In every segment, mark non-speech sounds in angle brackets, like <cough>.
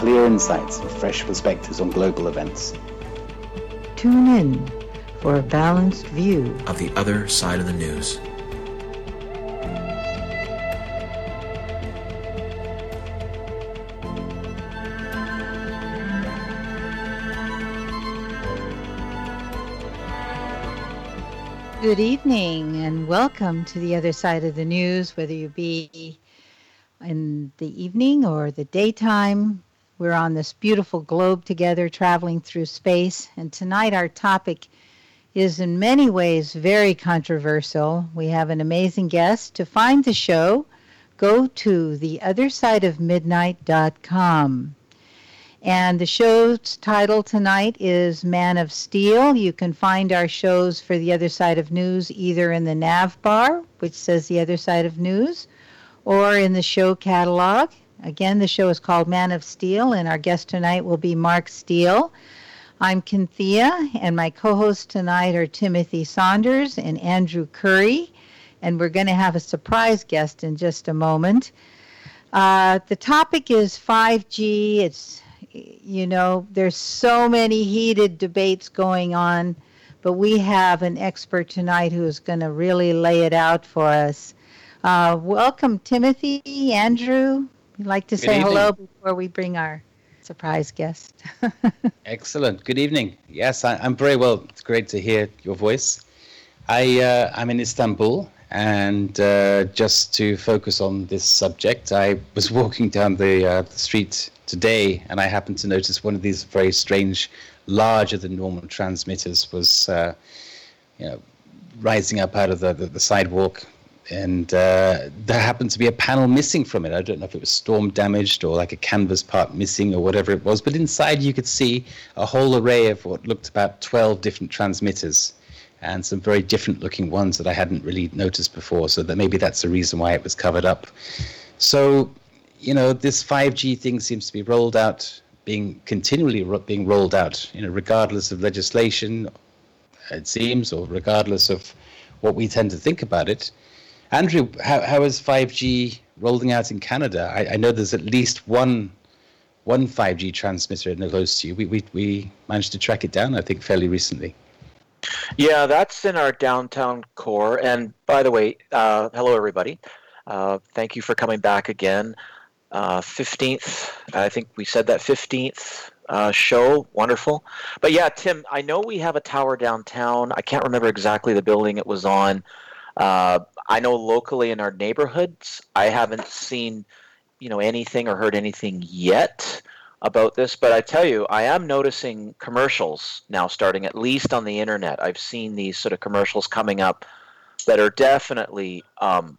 With clear insights and fresh perspectives on global events. Tune in for a balanced view Of the other side of the news. Good evening and welcome to the other side of the news, whether you be in the evening or the daytime. We're on this beautiful globe together, traveling through space. And tonight, our topic is in many ways very controversial. We have an amazing guest. To find the show, go to theothersideofmidnight.com. And the show's title tonight is Man of Steel. You can find our shows for The Other Side of News either in the nav bar, which says The Other Side of News, or in the show catalog. Again, the show is called Man of Steel, and our guest tonight will be Mark Steele. I'm Kynthea, and my co hosts tonight are Timothy Saunders and Andrew Curry. And we're going to have a surprise guest in just a moment. Uh, the topic is 5G. It's you know, there's so many heated debates going on, but we have an expert tonight who is going to really lay it out for us. Uh, welcome, Timothy, Andrew. We'd like to Good say evening. hello before we bring our surprise guest. <laughs> Excellent. Good evening. Yes, I, I'm very well. It's great to hear your voice. I uh, I'm in Istanbul, and uh, just to focus on this subject, I was <laughs> walking down the, uh, the street today, and I happened to notice one of these very strange, larger than normal transmitters was, uh, you know, rising up out of the, the, the sidewalk. And uh, there happened to be a panel missing from it. I don't know if it was storm damaged or like a canvas part missing or whatever it was. But inside, you could see a whole array of what looked about 12 different transmitters and some very different looking ones that I hadn't really noticed before. So that maybe that's the reason why it was covered up. So, you know, this 5G thing seems to be rolled out, being continually ro- being rolled out, you know, regardless of legislation, it seems, or regardless of what we tend to think about it. Andrew, how, how is 5G rolling out in Canada? I, I know there's at least one one 5G transmitter in the close to you. We, we, we managed to track it down, I think, fairly recently. Yeah, that's in our downtown core. And by the way, uh, hello everybody. Uh, thank you for coming back again. Uh, 15th, I think we said that 15th uh, show. Wonderful. But yeah, Tim, I know we have a tower downtown. I can't remember exactly the building it was on. I know locally in our neighborhoods, I haven't seen, you know, anything or heard anything yet about this, but I tell you, I am noticing commercials now starting at least on the internet. I've seen these sort of commercials coming up that are definitely, um,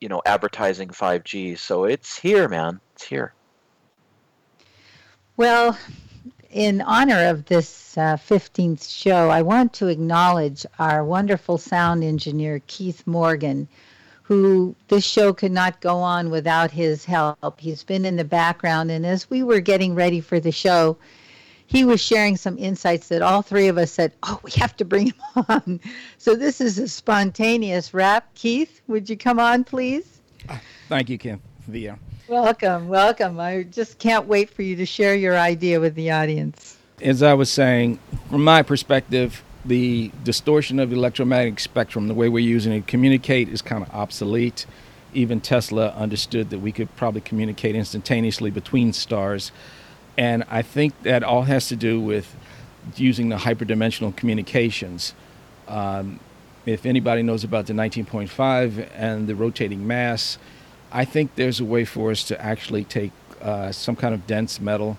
you know, advertising 5G. So it's here, man. It's here. Well, in honor of this uh, 15th show, I want to acknowledge our wonderful sound engineer, Keith Morgan, who this show could not go on without his help. He's been in the background, and as we were getting ready for the show, he was sharing some insights that all three of us said, Oh, we have to bring him <laughs> on. So this is a spontaneous wrap. Keith, would you come on, please? Thank you, Kim. Via. Welcome, welcome. I just can't wait for you to share your idea with the audience. As I was saying, from my perspective, the distortion of electromagnetic spectrum, the way we're using it to communicate, is kind of obsolete. Even Tesla understood that we could probably communicate instantaneously between stars. And I think that all has to do with using the hyperdimensional communications. Um, if anybody knows about the 19.5 and the rotating mass, I think there's a way for us to actually take uh, some kind of dense metal,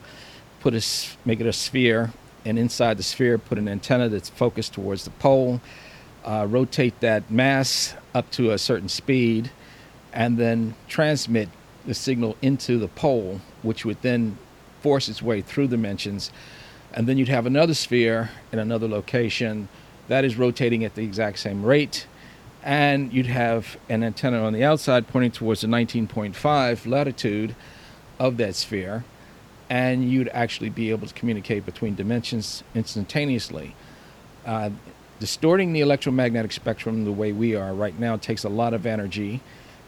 put a, make it a sphere, and inside the sphere put an antenna that's focused towards the pole, uh, rotate that mass up to a certain speed, and then transmit the signal into the pole, which would then force its way through dimensions. And then you'd have another sphere in another location that is rotating at the exact same rate. And you'd have an antenna on the outside pointing towards the 19.5 latitude of that sphere. And you'd actually be able to communicate between dimensions instantaneously. Uh, distorting the electromagnetic spectrum the way we are right now takes a lot of energy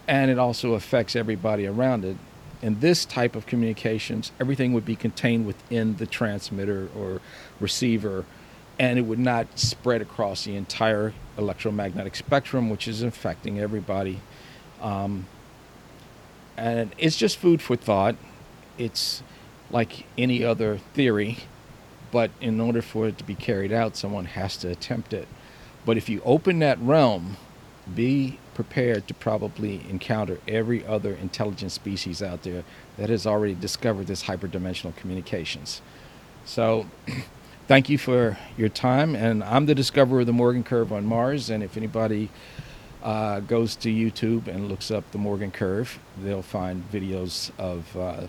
and it also affects everybody around it. In this type of communications, everything would be contained within the transmitter or receiver, and it would not spread across the entire electromagnetic spectrum, which is affecting everybody. Um, and it's just food for thought. It's like any other theory, but in order for it to be carried out, someone has to attempt it. But if you open that realm, be prepared to probably encounter every other intelligent species out there that has already discovered this hyperdimensional communications. So, <clears throat> thank you for your time. And I'm the discoverer of the Morgan curve on Mars. And if anybody uh, goes to YouTube and looks up the Morgan curve, they'll find videos of uh,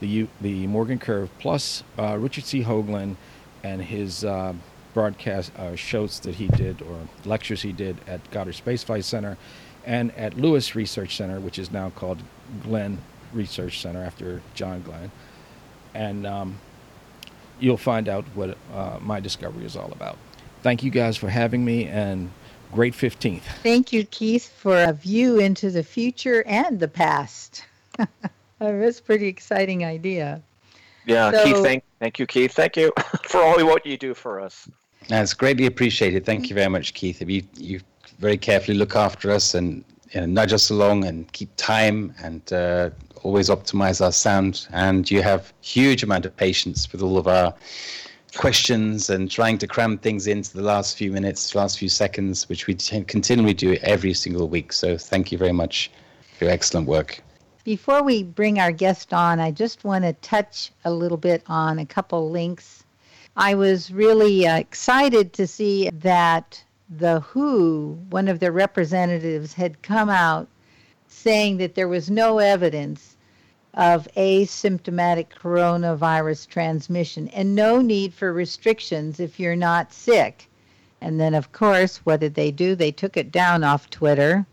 the U- the Morgan curve plus uh, Richard C. Hoagland and his uh, broadcast uh, shows that he did or lectures he did at Goddard Space Flight Center and at Lewis Research Center, which is now called Glenn Research Center after John Glenn. And um, you'll find out what uh, my discovery is all about. Thank you guys for having me and great 15th. Thank you, Keith, for a view into the future and the past. <laughs> That's a pretty exciting idea. Yeah, so, Keith, thank, thank you, Keith. Thank you <laughs> for all what you do for us. That's greatly appreciated. Thank you very much, Keith. You you very carefully look after us and you know, nudge us along and keep time and uh, always optimize our sound. And you have huge amount of patience with all of our questions and trying to cram things into the last few minutes, last few seconds, which we t- continually do every single week. So thank you very much for your excellent work. Before we bring our guest on, I just want to touch a little bit on a couple links I was really uh, excited to see that the WHO, one of their representatives, had come out saying that there was no evidence of asymptomatic coronavirus transmission and no need for restrictions if you're not sick. And then, of course, what did they do? They took it down off Twitter.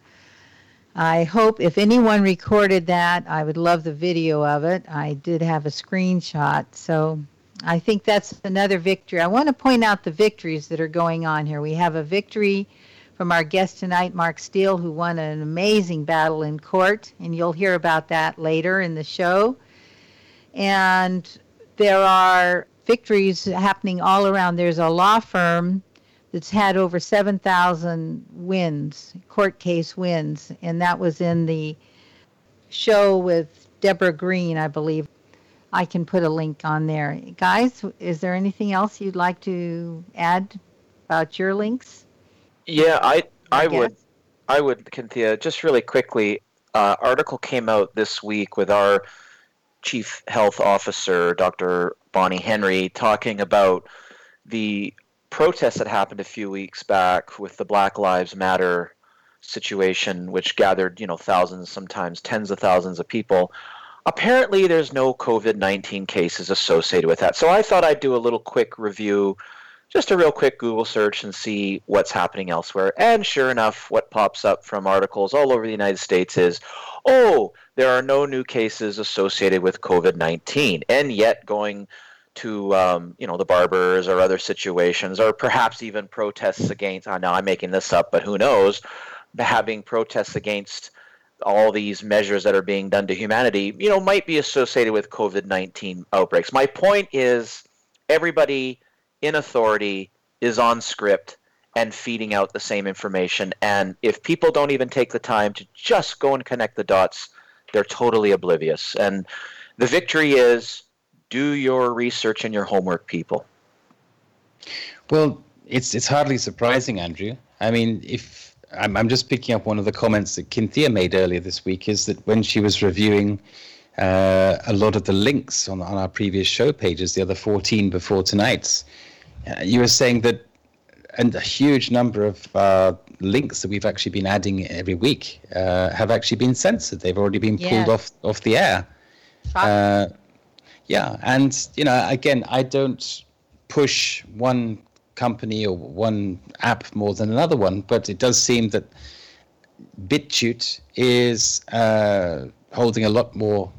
I hope if anyone recorded that, I would love the video of it. I did have a screenshot. So I think that's another victory. I want to point out the victories that are going on here. We have a victory from our guest tonight, Mark Steele, who won an amazing battle in court, and you'll hear about that later in the show. And there are victories happening all around. There's a law firm that's had over 7,000 wins, court case wins, and that was in the show with Deborah Green, I believe. I can put a link on there. Guys, is there anything else you'd like to add about your links? Yeah, I I, I would I would Kynthea just really quickly. Uh, article came out this week with our chief health officer, Dr. Bonnie Henry, talking about the protests that happened a few weeks back with the Black Lives Matter situation, which gathered you know thousands, sometimes tens of thousands of people apparently there's no covid-19 cases associated with that. So i thought i'd do a little quick review just a real quick google search and see what's happening elsewhere. And sure enough what pops up from articles all over the united states is oh there are no new cases associated with covid-19 and yet going to um, you know the barbers or other situations or perhaps even protests against i know i'm making this up but who knows having protests against all these measures that are being done to humanity, you know, might be associated with COVID 19 outbreaks. My point is everybody in authority is on script and feeding out the same information. And if people don't even take the time to just go and connect the dots, they're totally oblivious. And the victory is do your research and your homework, people. Well, it's it's hardly surprising, Andrew. I mean, if I'm, I'm just picking up one of the comments that Kynthea made earlier this week, is that when she was reviewing uh, a lot of the links on, on our previous show pages, the other 14 before tonight's, uh, you were saying that and a huge number of uh, links that we've actually been adding every week uh, have actually been censored. They've already been pulled Yeah. off off the air. Uh, yeah, and you know, again, I don't push one company or one app more than another one, but it does seem that BitChute is uh, holding a lot more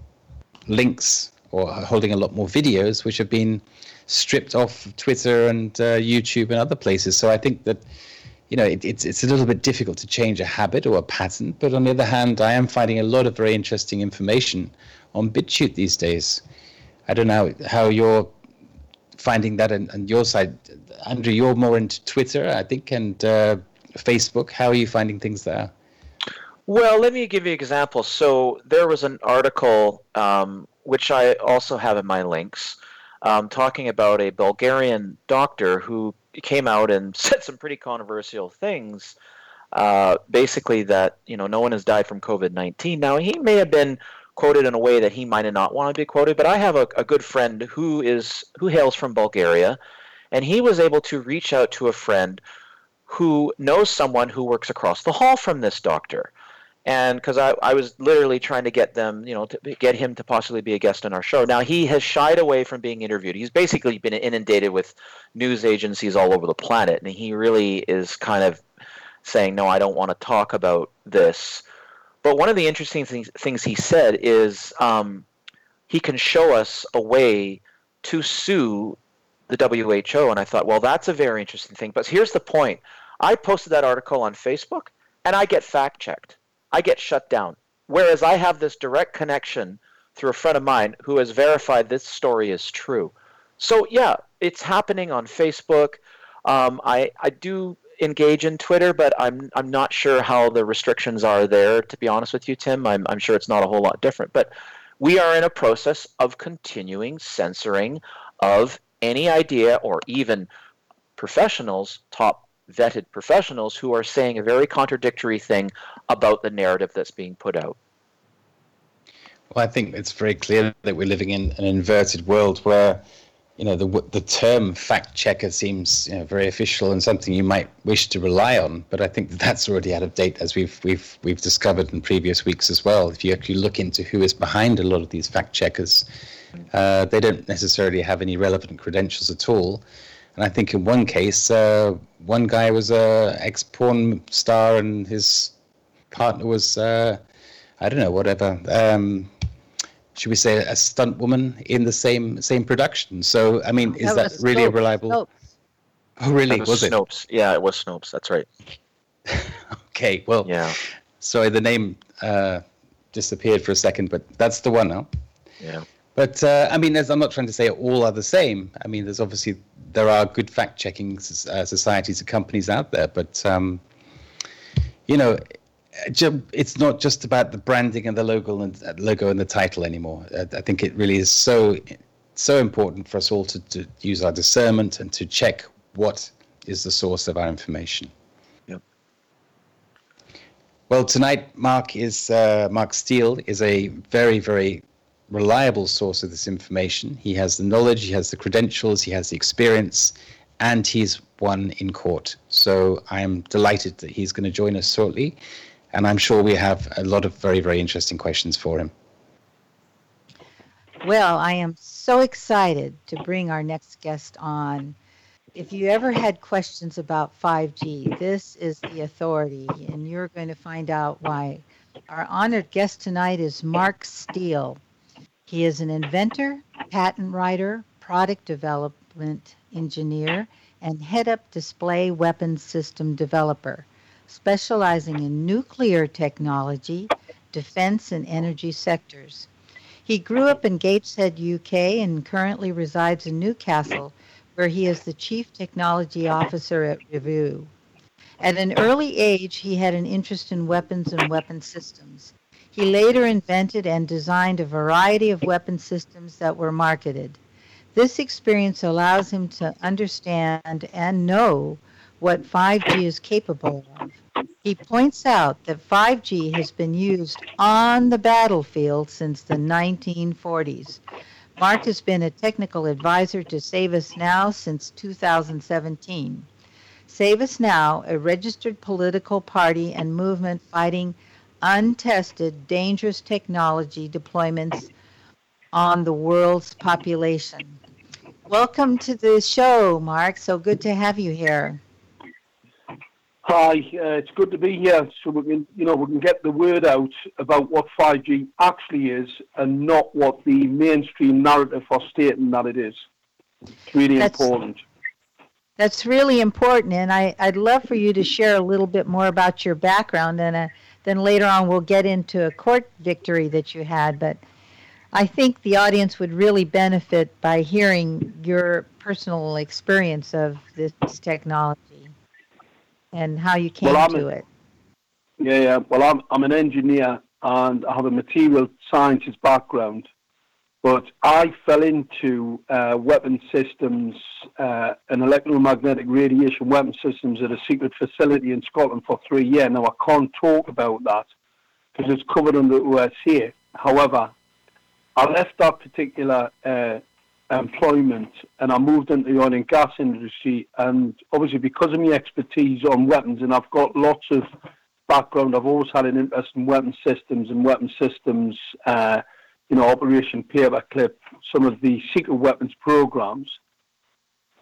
links or holding a lot more videos, which have been stripped off Twitter and uh, YouTube and other places. So I think that you know it, it's it's a little bit difficult to change a habit or a pattern. But on the other hand, I am finding a lot of very interesting information on BitChute these days. I don't know how you're finding that on, on your side, Andrew. You're more into Twitter, I think, and uh, Facebook. How are you finding things there? Well, let me give you an example. So there was an article, um, which I also have in my links, um, talking about a Bulgarian doctor who came out and <laughs> said some pretty controversial things. Uh, basically, that you know no one has died from COVID nineteen. Now he may have been quoted in a way that he might not want to be quoted, but I have a, a good friend who is who hails from Bulgaria, and he was able to reach out to a friend who knows someone who works across the hall from this doctor and because I, I was literally trying to get them, you know, to get him to possibly be a guest on our show. Now he has shied away from being interviewed. He's basically been inundated with news agencies all over the planet, and he really is kind of saying, "No, I don't want to talk about this." But one of the interesting things, things he said is um, he can show us a way to sue the WHO, and I thought, well, that's a very interesting thing. But here's the point: I posted that article on Facebook, and I get fact checked. I get shut down. Whereas I have this direct connection through a friend of mine who has verified this story is true. So yeah, it's happening on Facebook. Um, I I do engage in Twitter, but I'm I'm not sure how the restrictions are there. To be honest with you, Tim, I'm I'm sure it's not a whole lot different. But we are in a process of continuing censoring of any idea or even professionals, top vetted professionals, who are saying a very contradictory thing about the narrative that's being put out. Well, I think it's very clear that we're living in an inverted world where, you know, the the term fact checker seems you know, very official and something you might wish to rely on. But I think that that's already out of date, as we've we've we've discovered in previous weeks as well. If you actually look into who is behind a lot of these fact checkers, uh, they don't necessarily have any relevant credentials at all. And I think in one case, uh, one guy was a ex porn star, and his partner was, uh, I don't know, whatever. Um, should we say a stunt woman in the same same production? So, I mean, is that, was really a Snopes. reliable? Snopes. Oh, really? That Was, it? Snopes? Yeah, it was Snopes. That's right. <laughs> Okay. Well, Yeah, sorry, the name uh, disappeared for a second, but that's the one now. yeah. But uh, I mean, there's, I'm not trying to say all are the same. I mean, there's obviously there are good fact-checking uh, societies and companies out there, but um, you know, it's not just about the branding and the logo and uh, logo and the title anymore. I think it really is so so important for us all to, to use our discernment and to check what is the source of our information. Yep. Well, tonight, Mark is uh, Mark Steele is a very, very reliable source of this information. He has the knowledge, he has the credentials, he has the experience, and he's won in court. So I am delighted that he's going to join us shortly, and I'm sure we have a lot of very, very interesting questions for him. Well, I am so excited to bring our next guest on. If you ever had questions about 5G, this is the authority, and you're going to find out why. Our honored guest tonight is Mark Steele. He is an inventor, patent writer, product development engineer, and head up display weapons system developer, specializing in nuclear technology, defense, and energy sectors. He grew up in Gateshead, UK, and currently resides in Newcastle, where he is the Chief Technology Officer at Reevu. At an early age, he had an interest in weapons and weapon systems. He later invented and designed a variety of weapon systems that were marketed. This experience allows him to understand and know what 5G is capable of. He points out that 5G has been used on the battlefield since the 1940s. Mark has been a technical advisor to Save Us Now since 2017. Save Us Now, a registered political party and movement fighting untested, dangerous technology deployments on the world's population. Welcome to the show, Mark. So good to have you here. Hi, uh, it's good to be here. So we can, you know, we can get the word out about what 5G actually is, and not what the mainstream narrative are stating that it is. It's really That's- important. That's really important, and I, I'd love for you to share a little bit more about your background, and uh, then later on we'll get into a court victory that you had. But I think the audience would really benefit by hearing your personal experience of this technology and how you came Well, to a- it. Yeah, yeah. Well, I'm I'm an engineer and I have a material sciences background, but I fell into uh, weapon systems uh, and electromagnetic radiation weapon systems at a secret facility in Scotland for three years. Now I can't talk about that because it's covered under OSA. However, I left that particular uh, employment and I moved into the oil and gas industry. And obviously, because of my expertise on weapons, and I've got lots of background, I've always had an interest in weapon systems and weapon systems, uh, you know, Operation Paperclip, some of the secret weapons programs.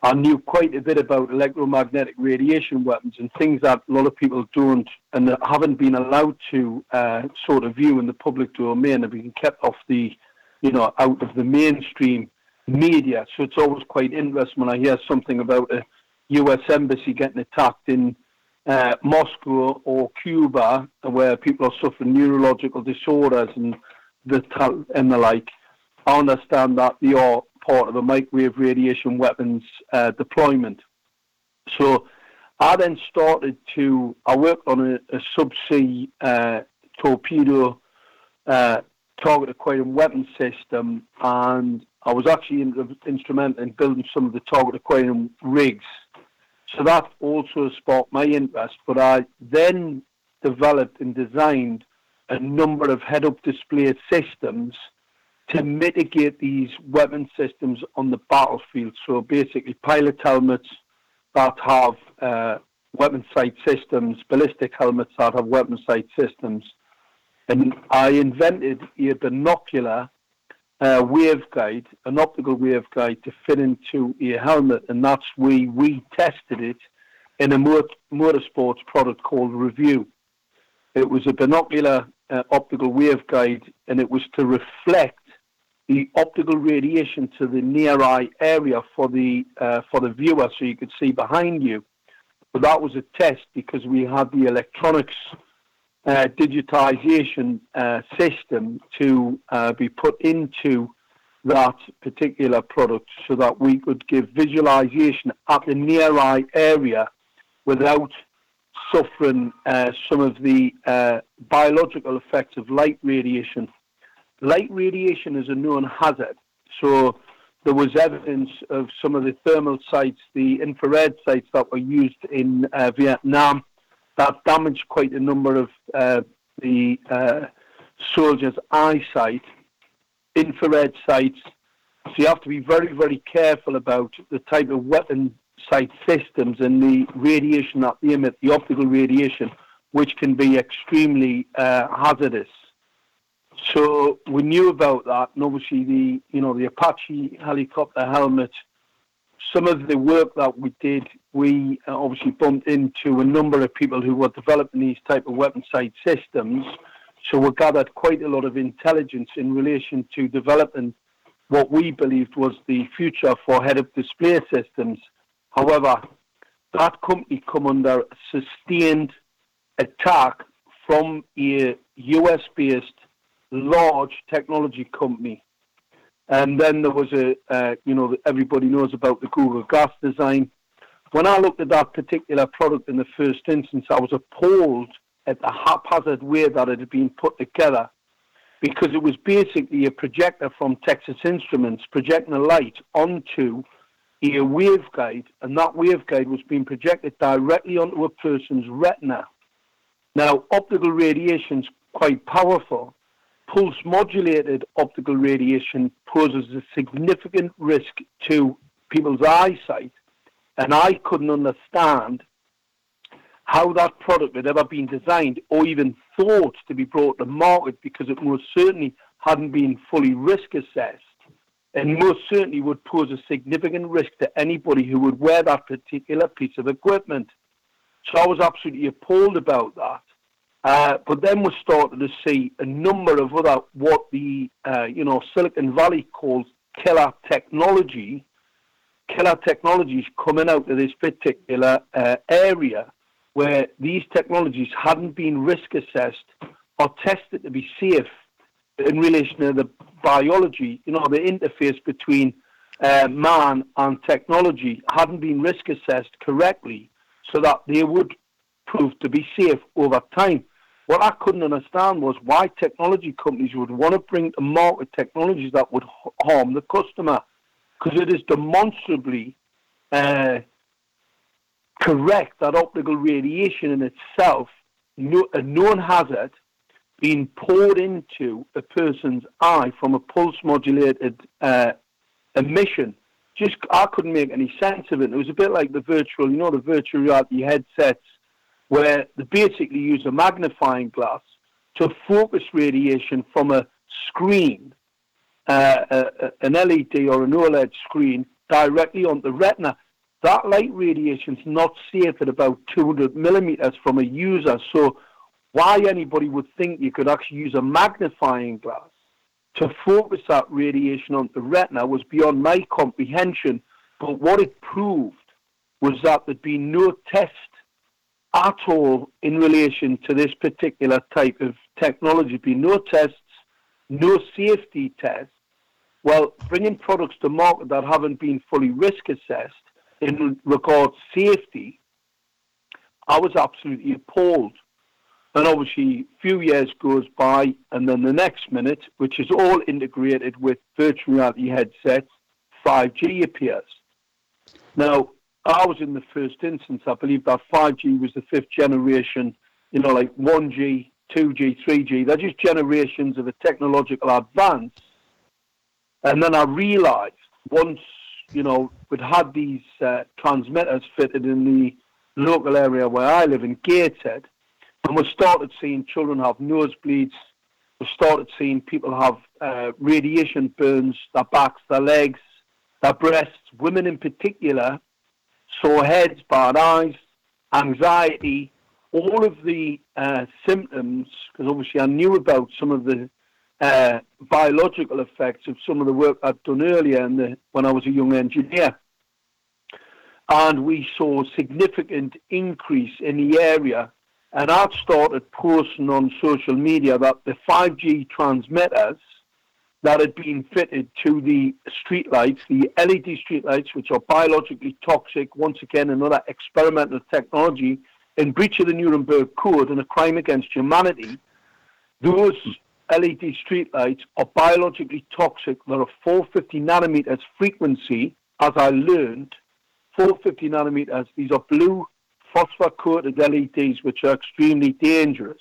I knew quite a bit about electromagnetic radiation weapons and things that a lot of people don't and haven't been allowed to uh, sort of view in the public domain and been kept off the, you know, out of the mainstream media. So it's always quite interesting when I hear something about a U.S. embassy getting attacked in uh, Moscow or Cuba, where people are suffering neurological disorders and the tal- and the like. I understand that they are part of a microwave radiation weapons uh, deployment. So I then started to, I worked on a, a subsea uh, torpedo uh, target acquiring weapon system, and I was actually in, instrumental in building some of the target acquiring rigs. So that also sparked my interest, but I then developed and designed a number of head-up display systems to mitigate these weapon systems on the battlefield. So basically, pilot helmets that have uh, weapon sight systems, ballistic helmets that have weapon sight systems. And I invented a binocular uh, waveguide, an optical waveguide to fit into a helmet, and that's where we tested it in a mot- motorsports product called Reevu. It was a binocular uh, optical waveguide, and it was to reflect the optical radiation to the near eye area for the uh, for the viewer, so you could see behind you. But that was a test because we had the electronics uh, digitization uh, system to uh, be put into that particular product so that we could give visualization at the near eye area without suffering uh, some of the uh, biological effects of light radiation. Light radiation is a known hazard, so there was evidence of some of the thermal sights, the infrared sights that were used in uh, Vietnam, that damaged quite a number of uh, the uh, soldiers' eyesight. Infrared sights, so you have to be very, very careful about the type of weapon sight systems and the radiation that they emit, the optical radiation, which can be extremely uh, hazardous. So we knew about that, and obviously the you know the Apache helicopter helmet. Some of the work that we did, we uh, obviously bumped into a number of people who were developing these type of weapon sight systems. So we gathered quite a lot of intelligence in relation to developing what we believed was the future for head-up display systems. However, that company come under sustained attack from a US-based large technology company. And then there was a, uh, you know, everybody knows about the Google Glass design. When I looked at that particular product in the first instance, I was appalled at the haphazard way that it had been put together. because it was basically a projector from Texas Instruments projecting a light onto a waveguide, and that waveguide was being projected directly onto a person's retina. Now, optical radiation is quite powerful. Pulse modulated optical radiation poses a significant risk to people's eyesight, and I couldn't understand how that product had ever been designed or even thought to be brought to market because it most certainly hadn't been fully risk assessed and most certainly would pose a significant risk to anybody who would wear that particular piece of equipment. So I was absolutely appalled about that. Uh, but then we started to see a number of other what the uh, you know Silicon Valley calls killer technology, killer technologies coming out of this particular uh, area where these technologies hadn't been risk assessed or tested to be safe in relation to the biology, you know, the interface between uh, man and technology hadn't been risk assessed correctly so that they would prove to be safe over time. What I couldn't understand was why technology companies would want to bring to market technologies that would harm the customer, because it is demonstrably uh, correct that optical radiation in itself, no, a known hazard, being poured into a person's eye from a pulse modulated uh, emission. Just I couldn't make any sense of it. It was a bit like the virtual, you know, the virtual reality headsets, where they basically use a magnifying glass to focus radiation from a screen, uh, a, an LED or an OLED screen, directly on the retina that light radiation is not safe at about 200 millimeters from a user. So, why anybody would think you could actually use a magnifying glass to focus that radiation on the retina was beyond my comprehension. But what it proved was that there'd been no test at all in relation to this particular type of technology. There'd been no tests, no safety tests. Well, bringing products to market that haven't been fully risk assessed in regards safety, I was absolutely appalled. And obviously, a few years goes by, and then the next minute, which is all integrated with virtual reality headsets, 5G appears. Now, I was in the first instance. I believe that 5G was the fifth generation, you know, like 1G, 2G, 3G. They're just generations of a technological advance. And then I realized once you know, we'd had these uh, transmitters fitted in the local area where I live in Gateshead, and we started seeing children have nosebleeds. We started seeing people have uh, radiation burns, their backs, their legs, their breasts. Women in particular, sore heads, bad eyes, anxiety, all of the uh, symptoms. Because obviously I knew about some of the uh, biological effects of some of the work I'd done earlier the, when I was a young engineer. And we saw significant increase in the area. And I'd started posting on social media that the 5G transmitters that had been fitted to the streetlights, the LED streetlights, which are biologically toxic, once again, another experimental technology in breach of the Nuremberg Code and a crime against humanity, those LED streetlights are biologically toxic. They're a 450 nanometers frequency, as I learned. 450 nanometers. These are blue phosphor coated LEDs, which are extremely dangerous.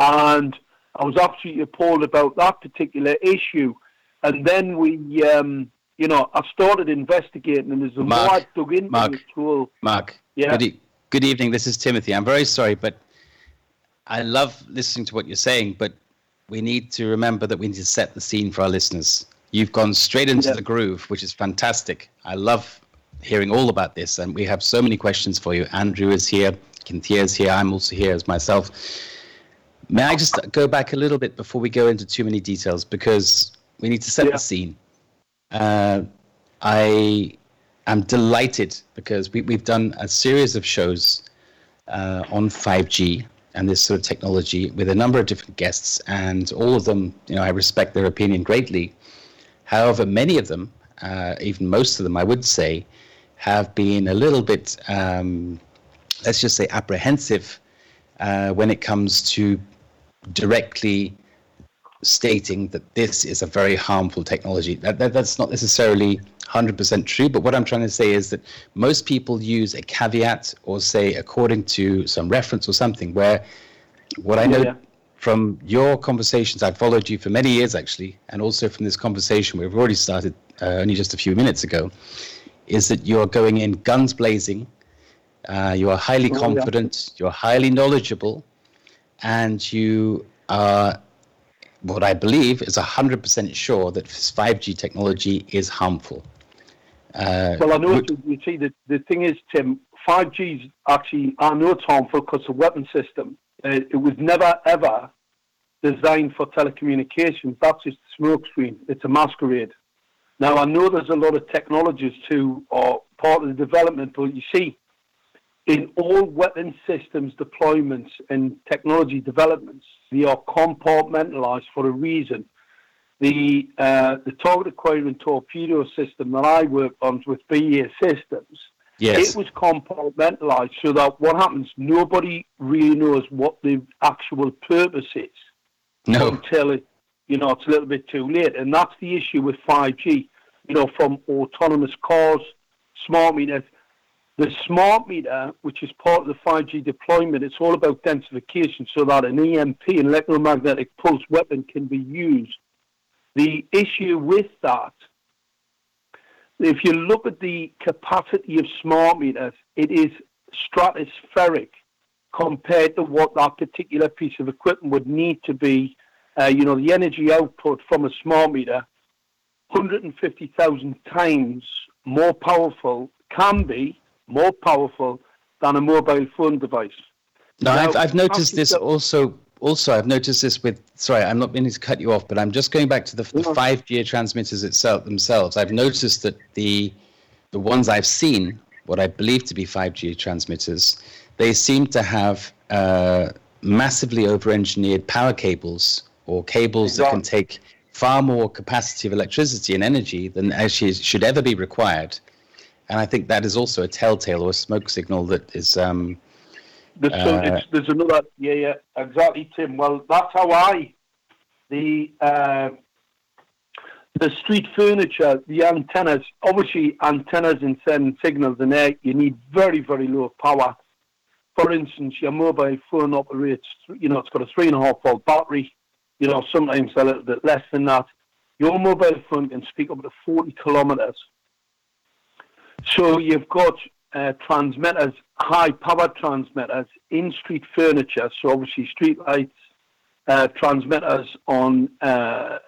And I was absolutely appalled about that particular issue. And then we, um, you know, I started investigating, and as the Mark, more I dug into Mark, tool, Mark, yeah. good, e- good evening. This is Timothy. I'm very sorry, but I love listening to what you're saying, but we need to remember that we need to set the scene for our listeners. You've gone straight into Yeah. the groove, which is fantastic. I love hearing all about this, and we have so many questions for you. Andrew is here, Kynthea is here, I'm also here as myself. May I just go back a little bit before we go into too many details because we need to set Yeah. the scene. Uh, I am delighted because we, we've done a series of shows uh, on 5G and this sort of technology with a number of different guests, and all of them, you know, I respect their opinion greatly. However, many of them, uh, even most of them, I would say, have been a little bit, um, let's just say, apprehensive uh, when it comes to directly stating that this is a very harmful technology. That, that, that's not necessarily 100% true, but what I'm trying to say is that most people use a caveat or say according to some reference or something where what I know yeah. from your conversations, I've followed you for many years actually, and also from this conversation we've already started uh, only just a few minutes ago, is that you're going in guns blazing, uh, you are highly oh, confident, yeah. you're highly knowledgeable, and you are what I believe is 100% sure that 5G technology is harmful. Uh, well, I know you see the the thing is, Tim, 5G is actually I know it's harmful because the weapon system. Uh, it was never ever designed for telecommunications. That's just a smokescreen. It's a masquerade. Now I know there's a lot of technologies too, or part of the development, but you see, in all weapon systems deployments and technology developments, they are compartmentalized for a reason. The uh, the target acquiring torpedo system that I worked on with BAE Systems, yes. it was compartmentalized so that what happens, nobody really knows what the actual purpose is no. until it, you know, it's a little bit too late. And that's the issue with 5G. You know, from autonomous cars, smart meters, the smart meter, which is part of the 5G deployment, it's all about densification so that an EMP, an electromagnetic pulse weapon, can be used. The issue with that, if you look at the capacity of smart meters, it is stratospheric compared to what that particular piece of equipment would need to be. Uh, you know, the energy output from a smart meter, 150,000 times more powerful, can be more powerful than a mobile phone device. No, now, I've, I've noticed this also. Also, I've noticed this with. Sorry, I'm not meaning to cut you off, but I'm just going back to the, the 5G transmitters itself themselves. I've noticed that the the ones I've seen, what I believe to be 5G transmitters, they seem to have uh, massively over-engineered power cables or cables exactly. that can take far more capacity of electricity and energy than actually should ever be required and I think that is also a telltale or a smoke signal that is. Um, there's, uh, there's another, yeah, yeah, exactly, Tim. Well, that's how I, the uh, the street furniture, the antennas, obviously antennas and send signals in there, you need very, very low power. For instance, your mobile phone operates, you know, it's got a three and a half volt battery, you know, sometimes a little bit less than that. Your mobile phone can speak up to 40 kilometers so you've got uh, transmitters, high power transmitters in street furniture. So obviously street lights, uh, transmitters on uh,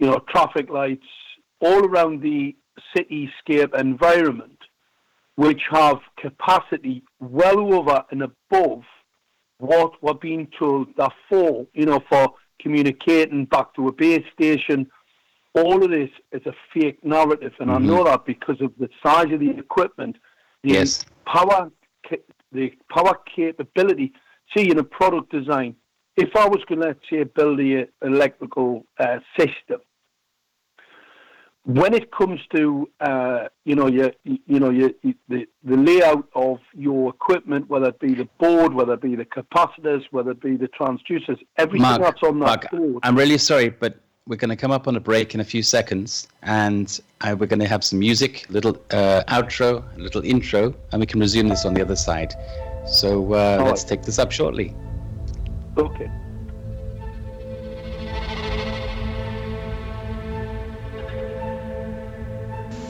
you know traffic lights all around the cityscape environment, which have capacity well over and above what we're being told they're for. You know, for communicating back to a base station all of this is a fake narrative, and mm-hmm. I know that because of the size of the equipment, the yes. power, the power capability. See, in a product design, if I was going to let's say build an electrical uh, system, when it comes to uh, you know your you know your, the the layout of your equipment, whether it be the board, whether it be the capacitors, whether it be the transducers, everything Mark, that's on that Mark, board. I'm really sorry, but we're going to come up on a break in a few seconds, and uh, we're going to have some music, a little uh, outro, a little intro, and we can resume this on the other side. So uh, let's take this up shortly. Okay.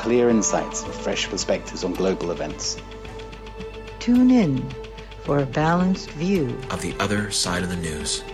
With clear insights and fresh perspectives on global events. Tune in for a balanced view of the other side of the news.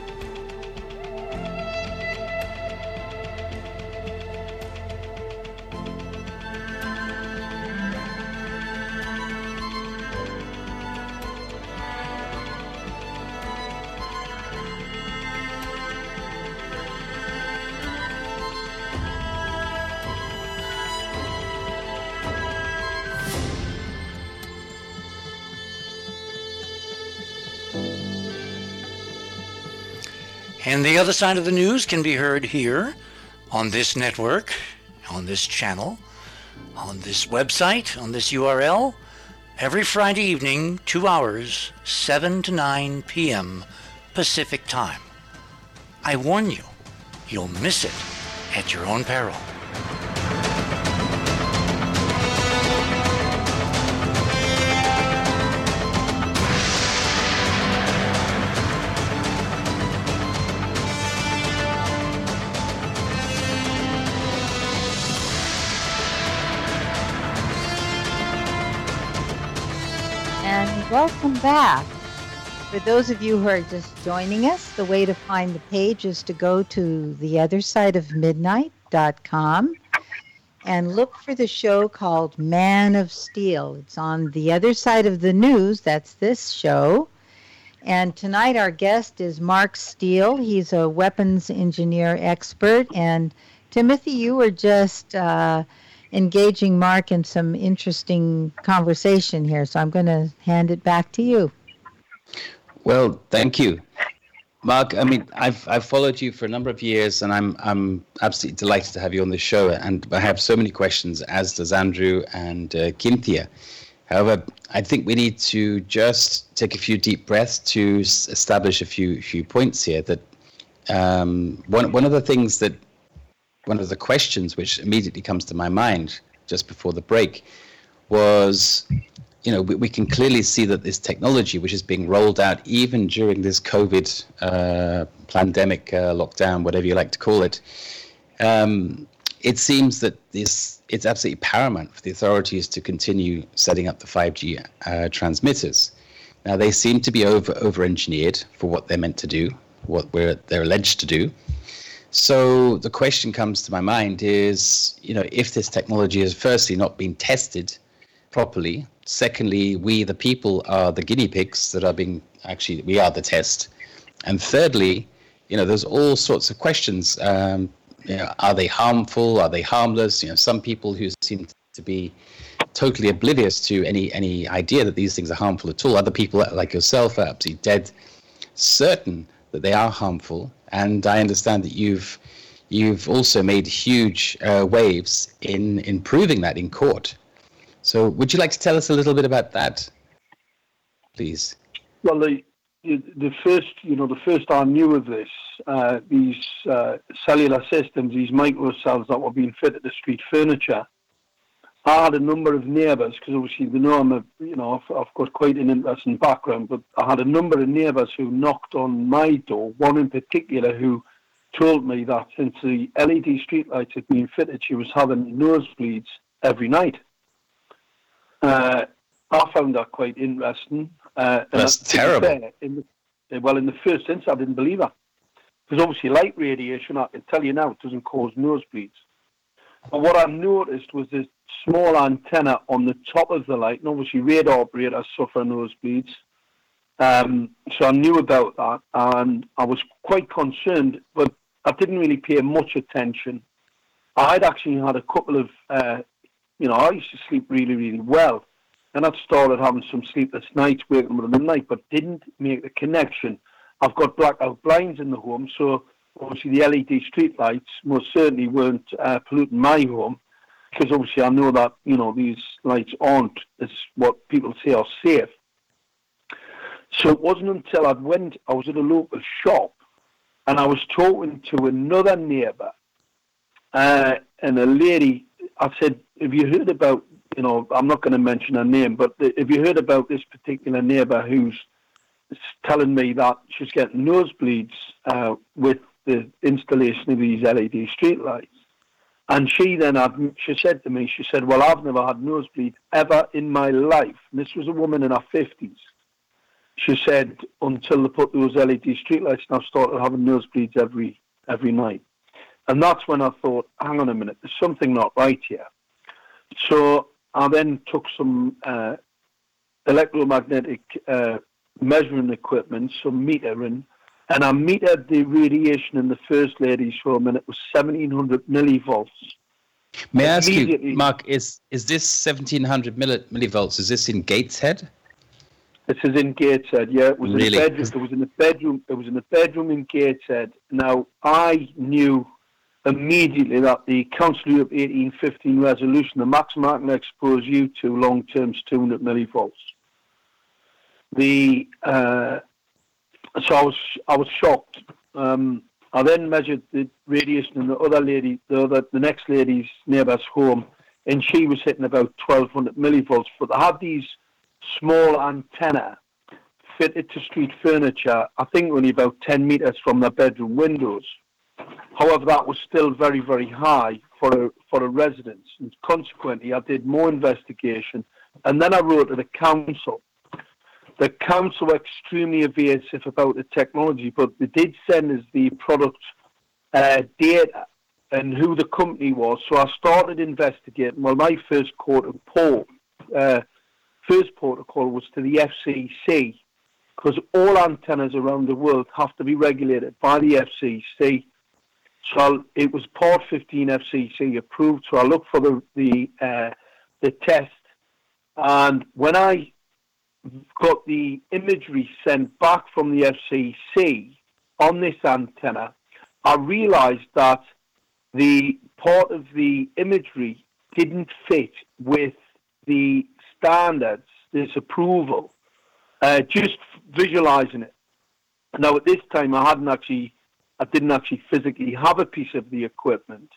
And the other side of the news can be heard here on this network, on this channel, on this website, on this URL, every Friday evening, two hours, 7 to 9 p.m. Pacific Time. I warn you, you'll miss it at your own peril. Welcome back. For those of you who are just joining us, the way to find the page is to go to theothersideofmidnight.com and look for the show called Man of Steel. It's on the other side of the news. That's this show. And tonight our guest is Mark Steele. He's a weapons engineer expert. And Timothy, you were just uh, engaging Mark in some interesting conversation here. So I'm going to hand it back to you. Well, thank you. Mark, I mean, I've I've followed you for a number of years, and I'm I'm absolutely delighted to have you on the show. And I have so many questions, as does Andrew and uh, Kynthea. However, I think we need to just take a few deep breaths to s- establish a few few points here. That um, one one of the things that one of the questions which immediately comes to my mind just before the break was you know, we, we can clearly see that this technology, which is being rolled out even during this COVID uh, pandemic uh, lockdown, whatever you like to call it, um, it seems that this it's absolutely paramount for the authorities to continue setting up the 5G uh, transmitters. Now they seem to be over over engineered for what they're meant to do, what they're alleged to do. So the question comes to my mind is, you know, if this technology has firstly not been tested properly. Secondly, we, the people, are the guinea pigs that are being actually, we are the test. And thirdly, you know, there's all sorts of questions. Um, you know, are they harmful? Are they harmless? You know, some people who seem to be totally oblivious to any any idea that these things are harmful at all. Other people, like yourself, are absolutely dead certain that they are harmful. And I understand that you've you've also made huge uh, waves in improving that in court. So, would you like to tell us a little bit about that, please? Well, the the first, you know, the first I knew of this, uh, these uh, cellular systems, these micro cells that were being fitted to street furniture. I had a number of neighbours because obviously they know I'm a, you know, I've, I've got quite an interesting background, but I had a number of neighbours who knocked on my door. One in particular who told me that since the LED streetlights had been fitted, she was having nosebleeds every night. Uh, I found that quite interesting. Uh, That's terrible. fair, in the, well, in the first instance, I didn't believe her. Because obviously, light radiation, I can tell you now, doesn't cause nosebleeds. But what I noticed was this small antenna on the top of the light, and obviously, radar operators suffer nosebleeds. Um, so I knew about that, and I was quite concerned, but I didn't really pay much attention. I'd actually had a couple of, uh, you know, I used to sleep really, really well. And I'd started having some sleepless nights, waking up in the night, but didn't make the connection. I've got blackout blinds in the home, so obviously the LED streetlights most certainly weren't uh, polluting my home, because obviously I know that, you know, these lights aren't as what people say are safe. So it wasn't until I went, I was at a local shop, and I was talking to another neighbour, uh, and a lady, I said, have you heard about, you know, I'm not going to mention her name, but have you heard about this particular neighbour who's telling me that she's getting nosebleeds uh, with the installation of these LED streetlights? And she then had, she said to me, she said, well, I've never had nosebleed ever in my life. And this was a woman in her 50s. She said, until they put those LED streetlights, and I've started having nosebleeds every, every night. And that's when I thought, hang on a minute, there's something not right here. So I then took some uh, electromagnetic uh, measuring equipment, some metering, and I metered the radiation in the first lady's home, and it was 1700 millivolts. May I ask you, Mark, is is this 1700 millivolts? Is this in Gateshead? This is in Gateshead. Yeah, it was really? in a bedroom. It was in a bedroom. It was in bedroom in Gateshead. Now I knew immediately that the Council Europe 1815 resolution, the maximum I can expose you to long term is 200 millivolts. The uh, so I was I was shocked. Um, I then measured the radiation in the other lady, the other, the next lady's neighbour's home, and she was hitting about 1200 millivolts. But they had these small antenna fitted to street furniture. I think only about 10 meters from their bedroom windows. However, that was still very, very high for a, for a residence. And consequently, I did more investigation. And then I wrote to the council. The council were extremely evasive about the technology, but they did send us the product uh, data and who the company was. So I started investigating. Well, my first court of Paul, uh, first protocol was to the FCC because all antennas around the world have to be regulated by the FCC so it was Part 15 FCC approved. So I looked for the the uh, the test, and when I got the imagery sent back from the FCC on this antenna, I realised that the part of the imagery didn't fit with the standards, this approval. Uh, just visualising it. Now at this time, I hadn't actually I didn't actually physically have a piece of the equipment,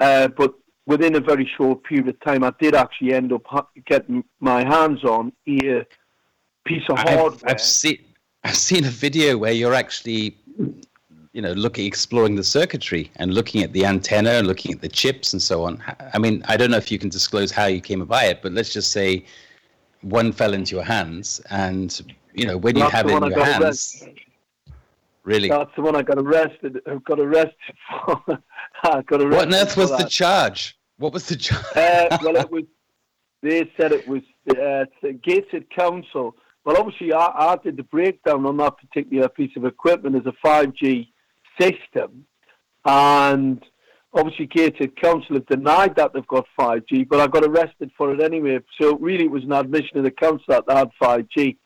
uh, but within a very short period of time, I did actually end up ha- getting my hands on a piece of hardware. I've, I've seen I've seen a video where you're actually, you know, looking exploring the circuitry and looking at the antenna and looking at the chips and so on. I mean, I don't know if you can disclose how you came by it, but let's just say one fell into your hands, and you know, when you have it in your hands. Really? That's the one I got arrested. I <laughs> got arrested for. <laughs> I got arrested. What on earth was that. the charge? What was the charge? uh, well, it <laughs> was. They said it was uh, Gateshead Council. Well, obviously, I, I did the breakdown on that particular piece of equipment as a 5G system, and obviously Gateshead Council have denied that they've got 5G, but I got arrested for it anyway. So really, it was an admission of the council that they had 5G.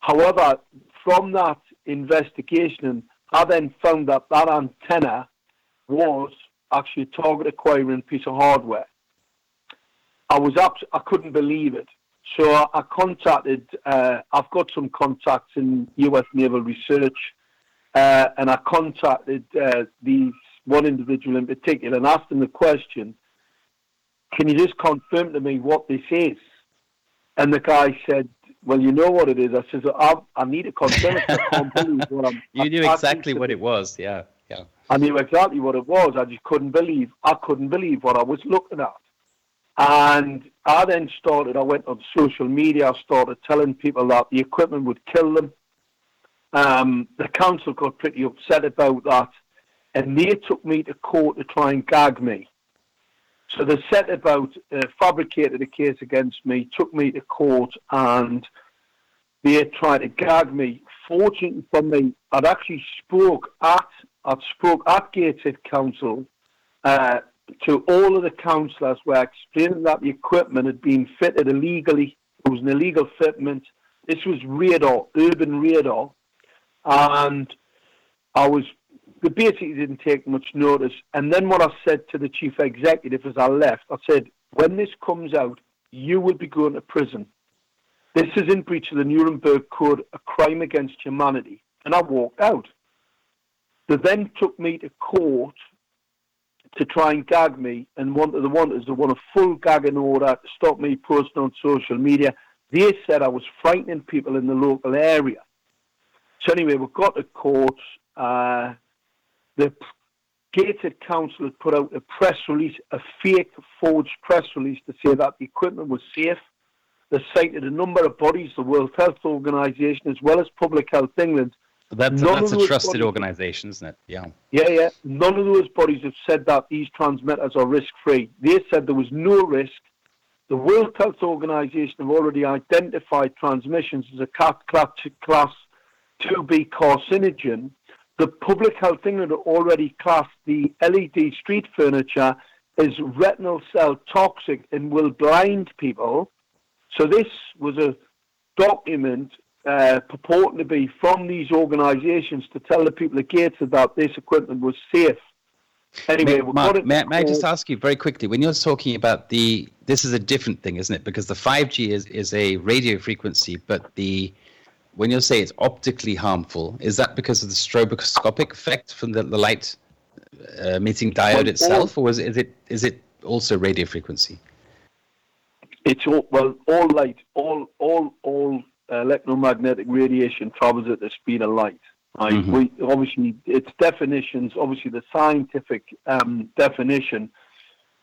However, from that investigation, I then found that that antenna was actually a target acquiring piece of hardware. I was up, I couldn't believe it. So I, I contacted, uh, I've got some contacts in US Naval Research, uh, and I contacted uh, these one individual in particular and asked him the question, can you just confirm to me what this is? And the guy said, well, you know what it is. I said, I, I need a consent. I can't <laughs> believe what I'm. You knew exactly what it was. Yeah, yeah. I knew exactly what it was. I just couldn't believe. I couldn't believe what I was looking at. And I then started. I went on social media. I started telling people that the equipment would kill them. Um, the council got pretty upset about that, and they took me to court to try and gag me. So they set about, uh, fabricated a case against me, took me to court, and they tried to gag me. Fortunately for me, I'd actually spoke at, I'd spoke at Gateshead Council uh, to all of the councillors were explaining that the equipment had been fitted illegally. It was an illegal fitment. This was radar, urban radar, and I was they basically didn't take much notice. And then what I said to the chief executive as I left, I said, when this comes out, you will be going to prison. This is in breach of the Nuremberg Code, a crime against humanity. And I walked out. They then took me to court to try and gag me, and of the ones they want a full gagging order to stop me posting on social media. They said I was frightening people in the local area. So anyway, we got to court. Uh, the Gateshead Council had put out a press release, a fake forged press release to say that the equipment was safe. They cited a number of bodies, the World Health Organization, as well as Public Health England. That's, that's a trusted organization, isn't it? Yeah. Yeah, yeah. None of those bodies have said that these transmitters are risk free. They said there was no risk. The World Health Organization have already identified transmissions as a class, class 2B carcinogen. The Public Health England have already classed the LED street furniture as retinal cell toxic and will blind people. So this was a document uh, purporting to be from these organisations to tell the people at Gateshead that this equipment was safe. Anyway, May, Mark, may, may I just ask you very quickly when you're talking about the this is a different thing, isn't it? Because the 5G is, is a radio frequency, but the when you say it's optically harmful, is that because of the stroboscopic effect from the, the light uh, emitting diode itself, or is it, is it is it also radio frequency? It's all well, all light, all all all electromagnetic radiation travels at the speed of light. Right? Mhm. We obviously its definitions, obviously the scientific um, definition.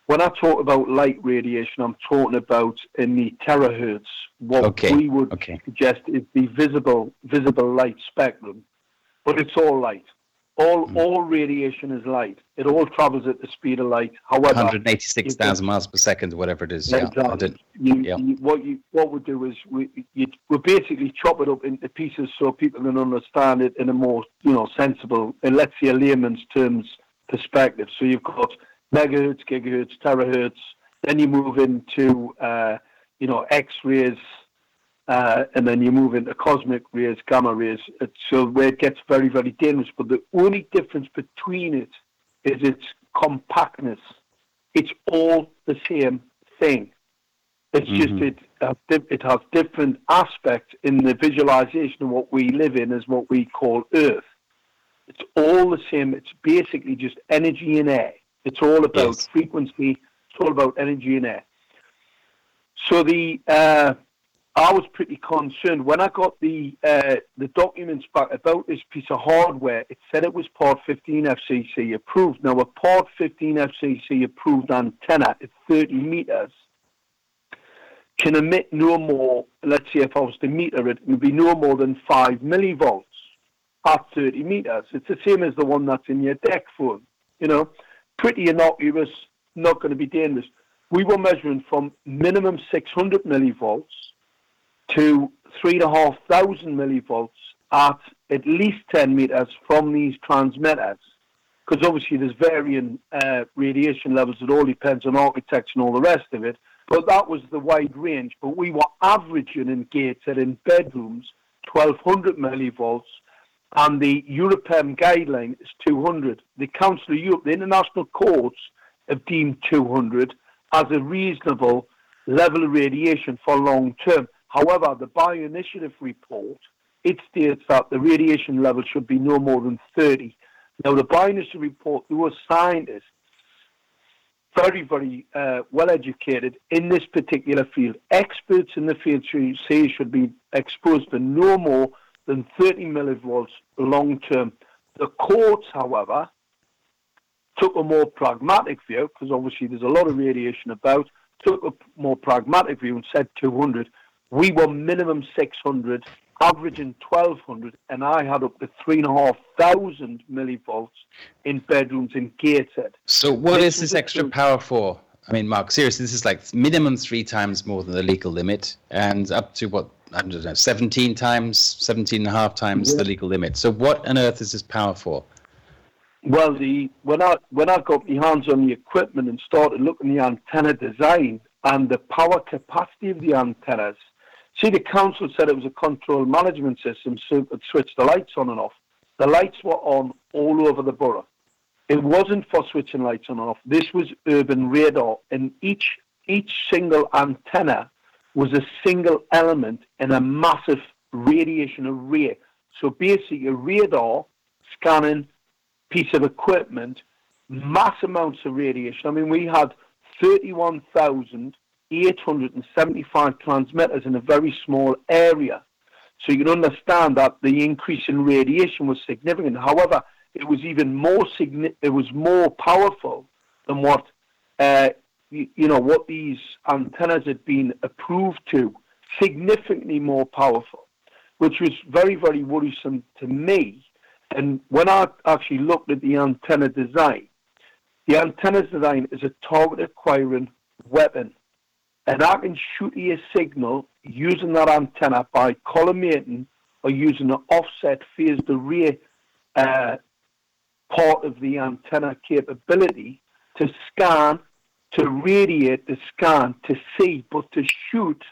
When I talk about light radiation, I'm talking about in the terahertz. What Okay, we would okay. suggest is the visible visible light spectrum, but it's all light. All Mm. all radiation is light. It all travels at the speed of light. However, 186,000 miles per second, whatever it is. Yeah, Exactly. You, yeah. you, what you what we do is we you, we basically chop it up into pieces so people can understand it in a more you know sensible and let's say a layman's terms perspective. So you've got megahertz, gigahertz, terahertz. Then you move into uh, you know X-rays, uh, and then you move into cosmic rays, gamma rays. It's, so where it gets very very dangerous. But the only difference between it is its compactness. It's all the same thing. It's just Mhm. it it has different aspects in the visualization of what we live in as what we call Earth. It's all the same. It's basically just energy in air. It's all about Yes. frequency. It's all about energy in air. So the uh, I was pretty concerned when I got the uh, the documents back about this piece of hardware. It said it was Part 15 FCC approved. Now a Part 15 FCC approved antenna at 30 meters can emit no more. Let's say if I was to meter it, it would be no more than five millivolts at 30 meters. It's the same as the one that's in your DECT phone. You know, pretty innocuous, not going to be dangerous. We were measuring from minimum 600 millivolts to three and a half thousand millivolts at at least 10 meters from these transmitters. Because obviously there's varying uh, radiation levels. It all depends on architecture and all the rest of it. But that was the wide range. But we were averaging in Gateshead in bedrooms 1200 millivolts, and the European guideline is 200. The Council of Europe, the international courts, have deemed 200 as a reasonable level of radiation for long term. However, the Bioinitiative report, it states that the radiation level should be no more than 30. Now, the Bioinitiative report, there were scientists, very, very uh, well educated in this particular field. Experts in the field say should be exposed to no more than 30 millivolts long term. The courts, however, took a more pragmatic view because obviously there's a lot of radiation about. Took a more pragmatic view and said 200. We were minimum 600, averaging 1200, and I had up to three and a half thousand millivolts in bedrooms in Gateshead. So what This is is this extra power for? I mean, Mark, seriously, this is like minimum three times more than the legal limit, and up to what I don't know, 17 times, 17 and a half times the legal limit. So what on earth is this power for? Well, the when I when I got my hands on the equipment and started looking at the antenna design and the power capacity of the antennas, see the council said it was a control management system, so it could switch the lights on and off. The lights were on all over the borough. It wasn't for switching lights on and off. This was urban radar, and each each single antenna was a single element in a massive radiation array. So basically, a radar scanning piece of equipment, mass amounts of radiation. I mean, we had 31,875 transmitters in a very small area. So you can understand that the increase in radiation was significant. However, it was even more signi- it was more powerful than what uh, you, you know what these antennas had been approved to, significantly more powerful, which was very very worrisome to me. And when I actually looked at the antenna design, the antenna design is a target acquiring weapon. And I can shoot you a signal using that antenna by collimating or using an offset phased array uh, part of the antenna capability to scan, to radiate, to scan, to see, but to shoot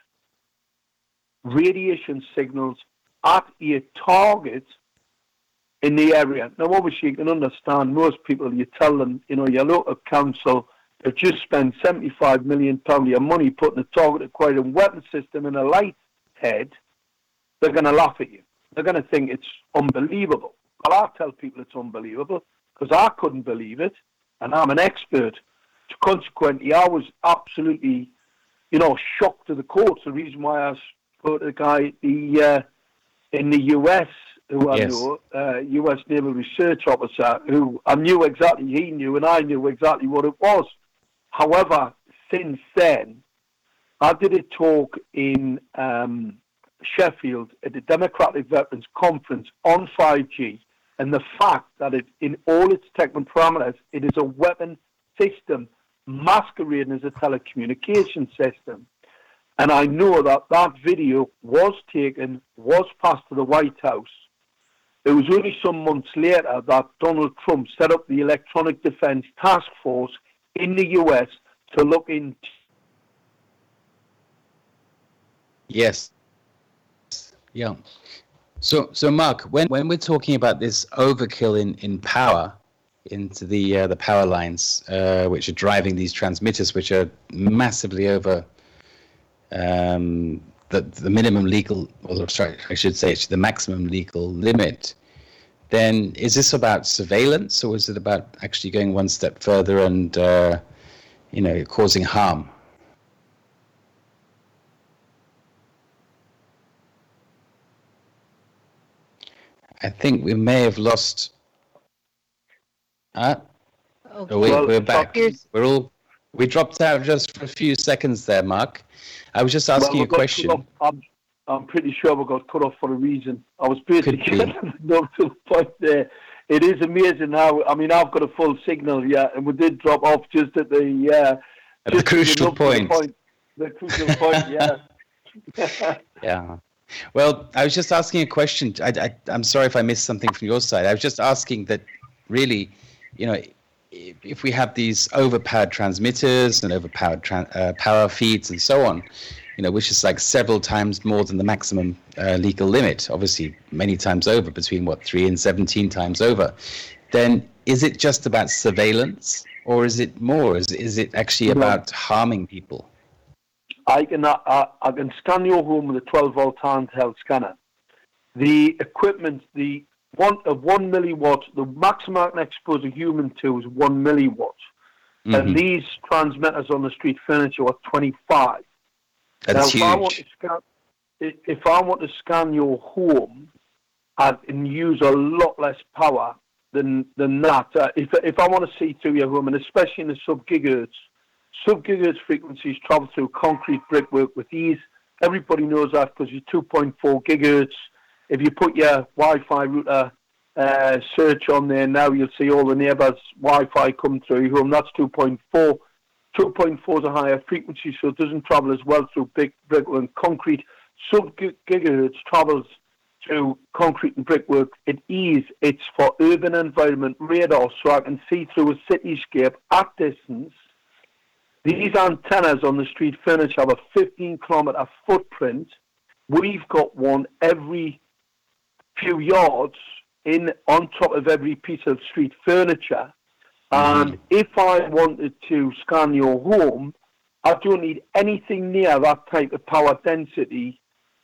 radiation signals at your target in the area. Now, obviously, you can understand most people, you tell them, you know, your local council have just spent £75 million of your money putting a target acquiring weapon system in a light head, they're going to laugh at you. They're going to think it's unbelievable. Well, I tell people it's unbelievable because I couldn't believe it, and I'm an expert. So consequently, I was absolutely, you know, shocked to the core. the reason why I spoke to the guy the uh, in the US who I yes. knew, uh, US Naval Research Officer, who I knew exactly, he knew, and I knew exactly what it was. However, since then, I did a talk in um, Sheffield at the Democratic Veterans Conference on 5G and the fact that it, in all its technical parameters, it is a weapon system masquerading as a telecommunication system. And I know that that video was taken, was passed to the White House. It was only some months later that Donald Trump set up the Electronic Defense Task Force in the US to look into. Yes. Yeah. So, so Mark, when, when we're talking about this overkill in, in power into the uh, the power lines, uh, which are driving these transmitters, which are massively over um, the the minimum legal, or sorry, I should say, it's the maximum legal limit then is this about surveillance or is it about actually going one step further and uh, you know causing harm? I think we may have lost. Ah, okay. oh, we, we're back. We're all we dropped out just for a few seconds there, Mark. I was just asking well, you a question. I'm pretty sure we got cut off for a reason. I was basically <laughs> up to the point there. It is amazing how. I mean, I've got a full signal, yeah, and we did drop off just at the uh, at the crucial point. The, point. the crucial point, <laughs> yeah. yeah. Well, I was just asking a question. I, I, I'm sorry if I missed something from your side. I was just asking that, really, you know, if we have these overpowered transmitters and overpowered uh, power feeds and so on, you know, which is like several times more than the maximum uh, legal limit, obviously many times over, between what three and seventeen times over, then is it just about surveillance, or is it more? Is is it actually about harming people? I can I, I can scan your home with a 12 volt handheld scanner. The equipment, the one of one milliwatt, the maximum I can expose a human to is one milliwatt. Mm-hmm. And these transmitters on the street furniture are 25. That's now, huge. If I, want to scan, if I want to scan your home and use a lot less power than than that, uh, if if I want to see through your home, and especially in the sub gigahertz, sub gigahertz frequencies travel through concrete brickwork with ease. Everybody knows that because you're 2.4 gigahertz. If you put your Wi-Fi router uh, search on there now, you'll see all the neighbours' Wi-Fi come through your home. That's 2.4. 2.4 is a higher frequency, so it doesn't travel as well through big brickwork and concrete. Sub gigahertz travels through concrete and brickwork at ease. It's for urban environment radar, so I can see through a cityscape at distance. These antennas on the street furniture have a 15 kilometre footprint. We've got one every few yards in on top of every piece of street furniture. And if I wanted to scan your home, I don't need anything near that type of power density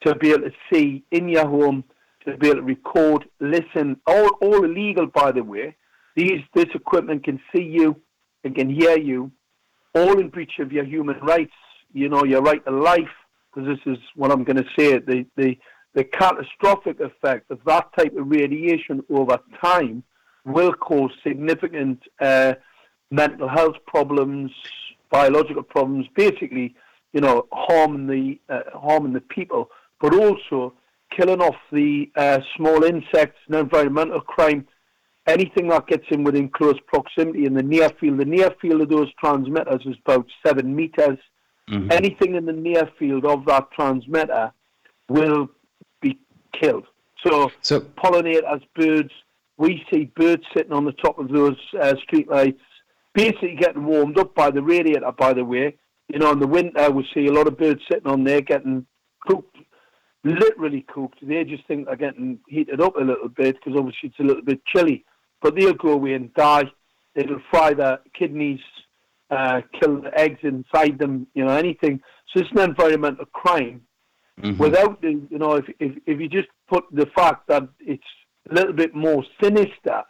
to be able to see in your home, to be able to record, listen, all, all illegal, by the way. These, this equipment can see you, it can hear you, all in breach of your human rights, you know, your right to life, because this is what I'm going to say, the, the, the catastrophic effect of that type of radiation over time will cause significant uh, mental health problems, biological problems, basically, you know, harming the uh, harming the people, but also killing off the uh, small insects and environmental crime. Anything that gets in within close proximity in the near field, the near field of those transmitters is about seven meters. Mm-hmm. Anything in the near field of that transmitter will be killed. So, so pollinators, birds, we see birds sitting on the top of those uh, street lights, basically getting warmed up by the radiator, by the way. You know, in the winter, we see a lot of birds sitting on there getting cooked, literally cooked. They just think they're getting heated up a little bit because obviously it's a little bit chilly. But they'll go away and die. It'll fry their kidneys, uh, kill the eggs inside them, you know, anything. So it's an environmental crime. Mm-hmm. Without the, you know, if, if if you just put the fact that it's a little bit more sinister,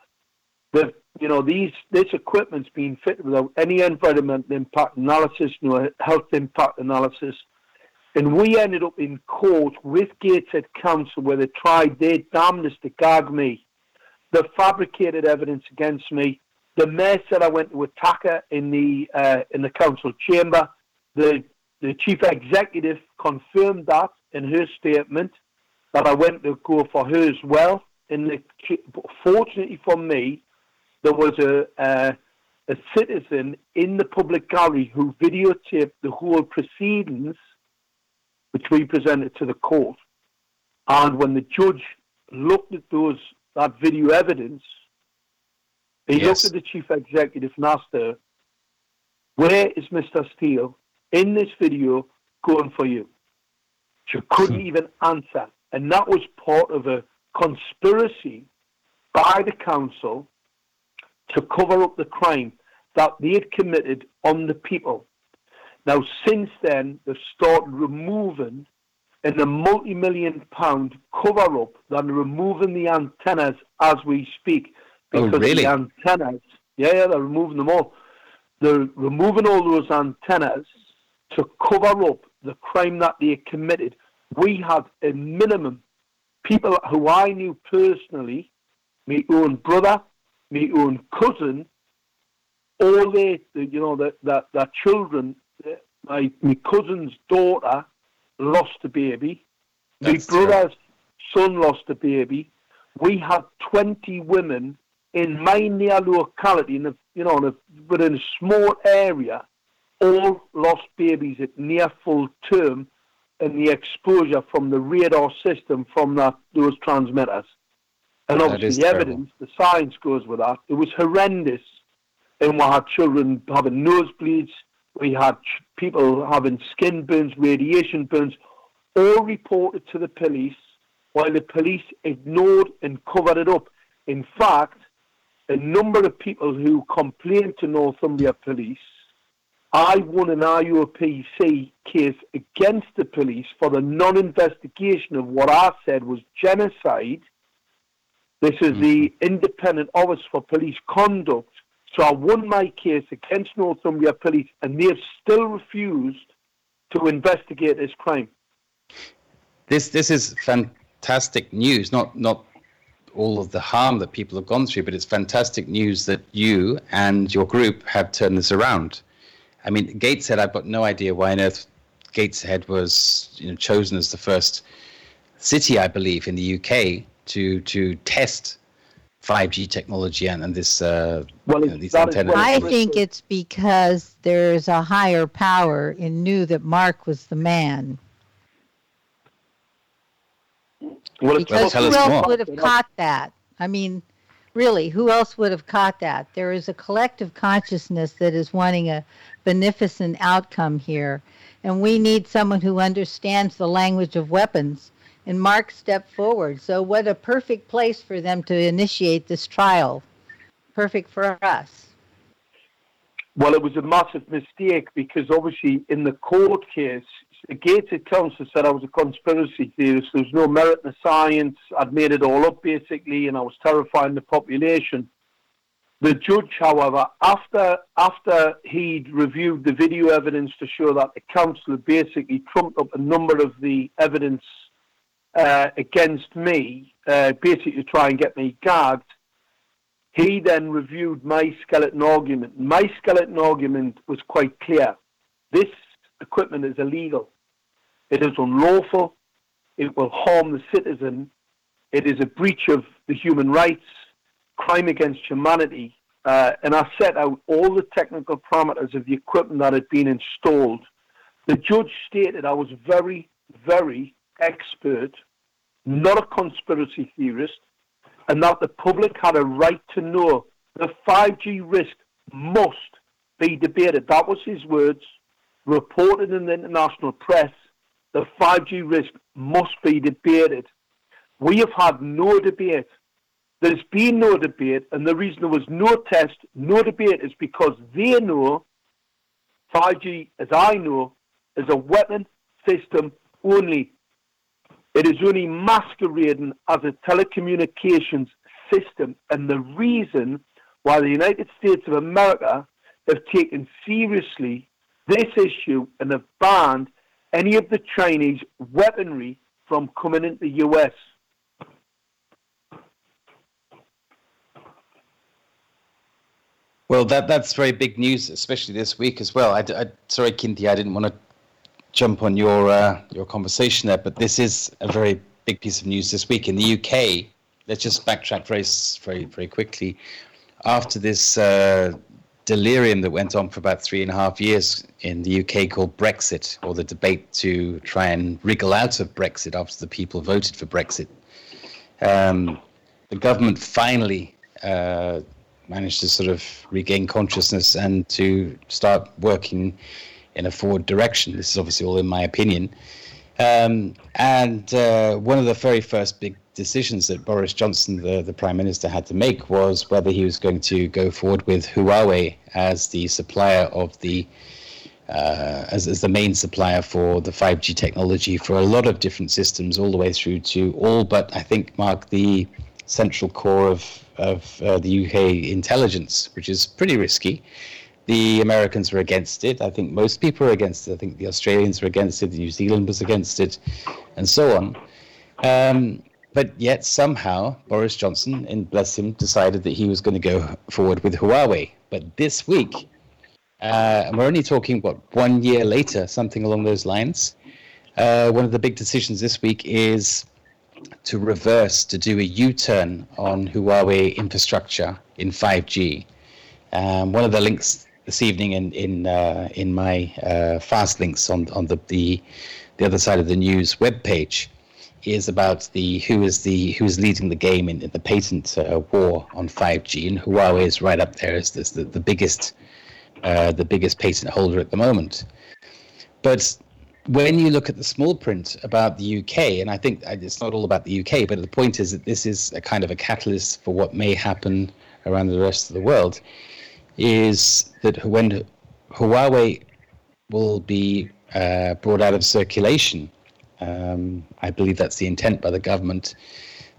that you know these this equipment's being fitted without any environmental impact analysis, no health impact analysis, and we ended up in court with Gateshead Council where they tried their damnedest to gag me. They fabricated evidence against me. The mayor said I went to attack her in the uh, in the council chamber. The the chief executive confirmed that in her statement that I went to go for her as well. In the, fortunately for me, there was a, a, a citizen in the public gallery who videotaped the whole proceedings, which we presented to the court. And when the judge looked at those that video evidence, he yes. looked at the chief executive and asked her, "Where is Mr. Steele in this video going for you?" She couldn't hmm. even answer. And that was part of a conspiracy by the council to cover up the crime that they had committed on the people. Now, since then, they've started removing in a multi-million pound cover-up than removing the antennas as we speak. Oh, because oh, really? the antennas, yeah, yeah, they're removing them all. They're removing all those antennas to cover up the crime that they committed, we had a minimum people who I knew personally, my own brother, my own cousin, all their, you know, that that their children, my my cousin's daughter lost a baby, That's my brother's true. son lost a baby. We had twenty women in my near locality, in a, you know, in a, within a small area, all lost babies at near full term and the exposure from the radar system from that, those transmitters. And obviously, the evidence, the science goes with that. It was horrendous. And we had children having nosebleeds, we had people having skin burns, radiation burns, all reported to the police, while the police ignored and covered it up. In fact, a number of people who complained to Northumbria Police I won an IOPC case against the police for the non investigation of what I said was genocide. This is mm-hmm. the Independent Office for Police Conduct. So I won my case against Northumbria Police, and they have still refused to investigate this crime. This this is fantastic news. Not not all of the harm that people have gone through, but it's fantastic news that you and your group have turned this around. I mean, Gateshead, I've got no idea why on earth Gateshead was you know, chosen as the first city, I believe, in the UK to to test 5G technology and, and this uh, well, you know, these antennas. I think it's because there's a higher power and knew that Mark was the man. Well, because who else more. would have caught that? I mean, really, who else would have caught that? There is a collective consciousness that is wanting a beneficent outcome here. And we need someone who understands the language of weapons. And Mark stepped forward. So, what a perfect place for them to initiate this trial. Perfect for us. Well, it was a massive mistake because obviously in the court case, the Gateshead Council said I was a conspiracy theorist. There was no merit in the science. I'd made it all up basically, and I was terrifying the population. The judge, however, after after he'd reviewed the video evidence to show that the council had basically trumped up a number of the evidence uh, against me, uh, basically to try and get me gagged, He then reviewed my skeleton argument. My skeleton argument was quite clear. This equipment is illegal. It is unlawful. It will harm the citizen. It is a breach of the human rights, crime against humanity. Uh, and I set out all the technical parameters of the equipment that had been installed. The judge stated I was very, very expert, not a conspiracy theorist, and that the public had a right to know the 5G risk must be debated. That was his words, reported in the international press. The 5G risk must be debated. We have had no debate. There's been no debate, and the reason there was no test, no debate, is because they know 5G, as I know, is a weapon system only. It is only masquerading as a telecommunications system. And the reason why the United States of America have taken seriously this issue and have banned any of the Chinese weaponry from coming into the US. Well, that that's very big news, especially this week as well. I, I sorry, Kynthea, I didn't want to jump on your uh, your conversation there, but this is a very big piece of news this week in the UK. Let's just backtrack very very very quickly. After this uh, delirium that went on for about three and a half years in the UK called Brexit, or the debate to try and wriggle out of Brexit after the people voted for Brexit, um, the government finally. Uh, managed to sort of regain consciousness and to start working in a forward direction. This is obviously all in my opinion. Um, and uh, one of the very first big decisions that Boris Johnson, the, the Prime Minister, had to make was whether he was going to go forward with Huawei as the supplier of the uh, as, as the main supplier for the 5G technology for a lot of different systems, all the way through to all but I think Mark the central core of of uh, the UK intelligence, which is pretty risky. The Americans were against it. I think most people were against it. I think the Australians were against it. The New Zealand was against it, and so on. Um, but yet somehow Boris Johnson, and bless him, decided that he was going to go forward with Huawei. But this week, uh, and we're only talking what one year later, something along those lines. Uh, one of the big decisions this week is to reverse, to do a U-turn on Huawei infrastructure in 5G. Um, one of the links this evening in in uh, in my uh, fast links on on the, the the other side of the news webpage is about the who is the who is leading the game in, in the patent uh, war on 5G, and Huawei is right up there as the, the biggest uh, the biggest patent holder at the moment. But when you look at the small print about the UK, and I think it's not all about the UK, but the point is that this is a kind of a catalyst for what may happen around the rest of the world is that when Huawei will be uh, brought out of circulation, um, I believe that's the intent by the government,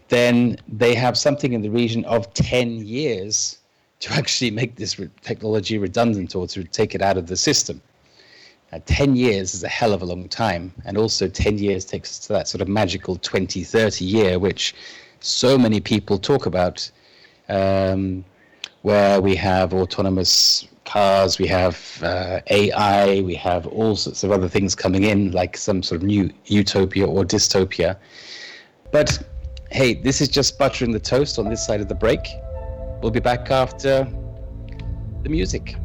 then they have something in the region of 10 years to <laughs> actually make this re- technology redundant or to take it out of the system. Uh, 10 years is a hell of a long time. And also, 10 years takes us to that sort of magical 2030 year, which so many people talk about. Um, where we have autonomous cars, we have uh, AI, we have all sorts of other things coming in, like some sort of new utopia or dystopia. But hey, this is just buttering the toast on this side of the break. We'll be back after the music.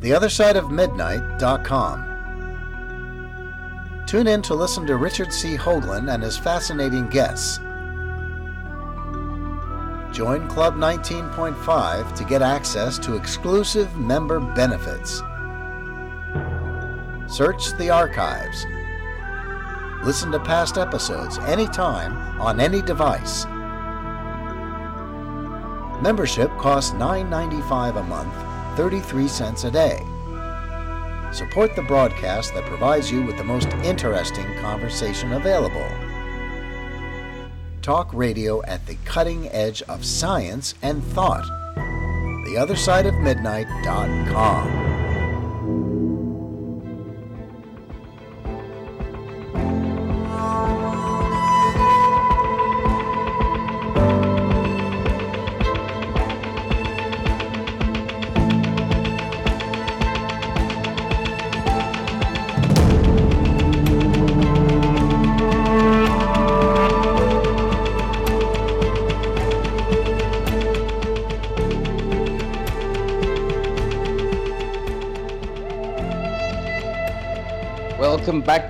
theothersideofmidnight.com. Tune in to listen to Richard C. Hoagland and his fascinating guests. Join Club 19.5 to get access to exclusive member benefits. Search the archives. Listen to past episodes anytime on any device. Membership costs $9.95 a month, 33 cents a day. Support the broadcast that provides you with the most interesting conversation available. Talk radio at the cutting edge of science and thought. TheOtherSideOfMidnight.com.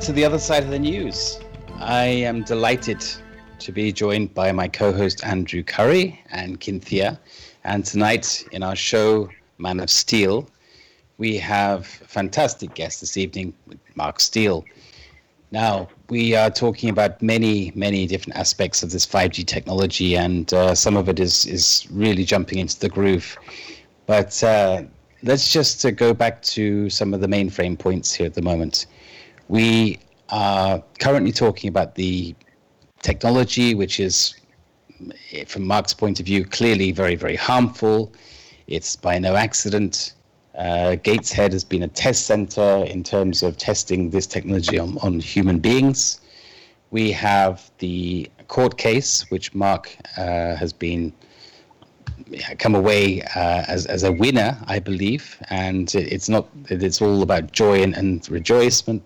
to the other side of the news. I am delighted to be joined by my co host Andrew Curry and Kynthea. And tonight in our show, Man of Steel, we have a fantastic guest this evening, Mark Steele. Now, we are talking about many, many different aspects of this 5G technology, and uh, some of it is, is really jumping into the groove. But uh, let's just uh, go back to some of the mainframe points here at the moment. We are currently talking about the technology, which is, from Mark's point of view, clearly very, very harmful. It's by no accident. Uh, Gateshead has been a test center in terms of testing this technology on, on human beings. We have the court case, which Mark uh, has been come away uh, as, as a winner, I believe. And it's not it's all about joy and, and rejoicement,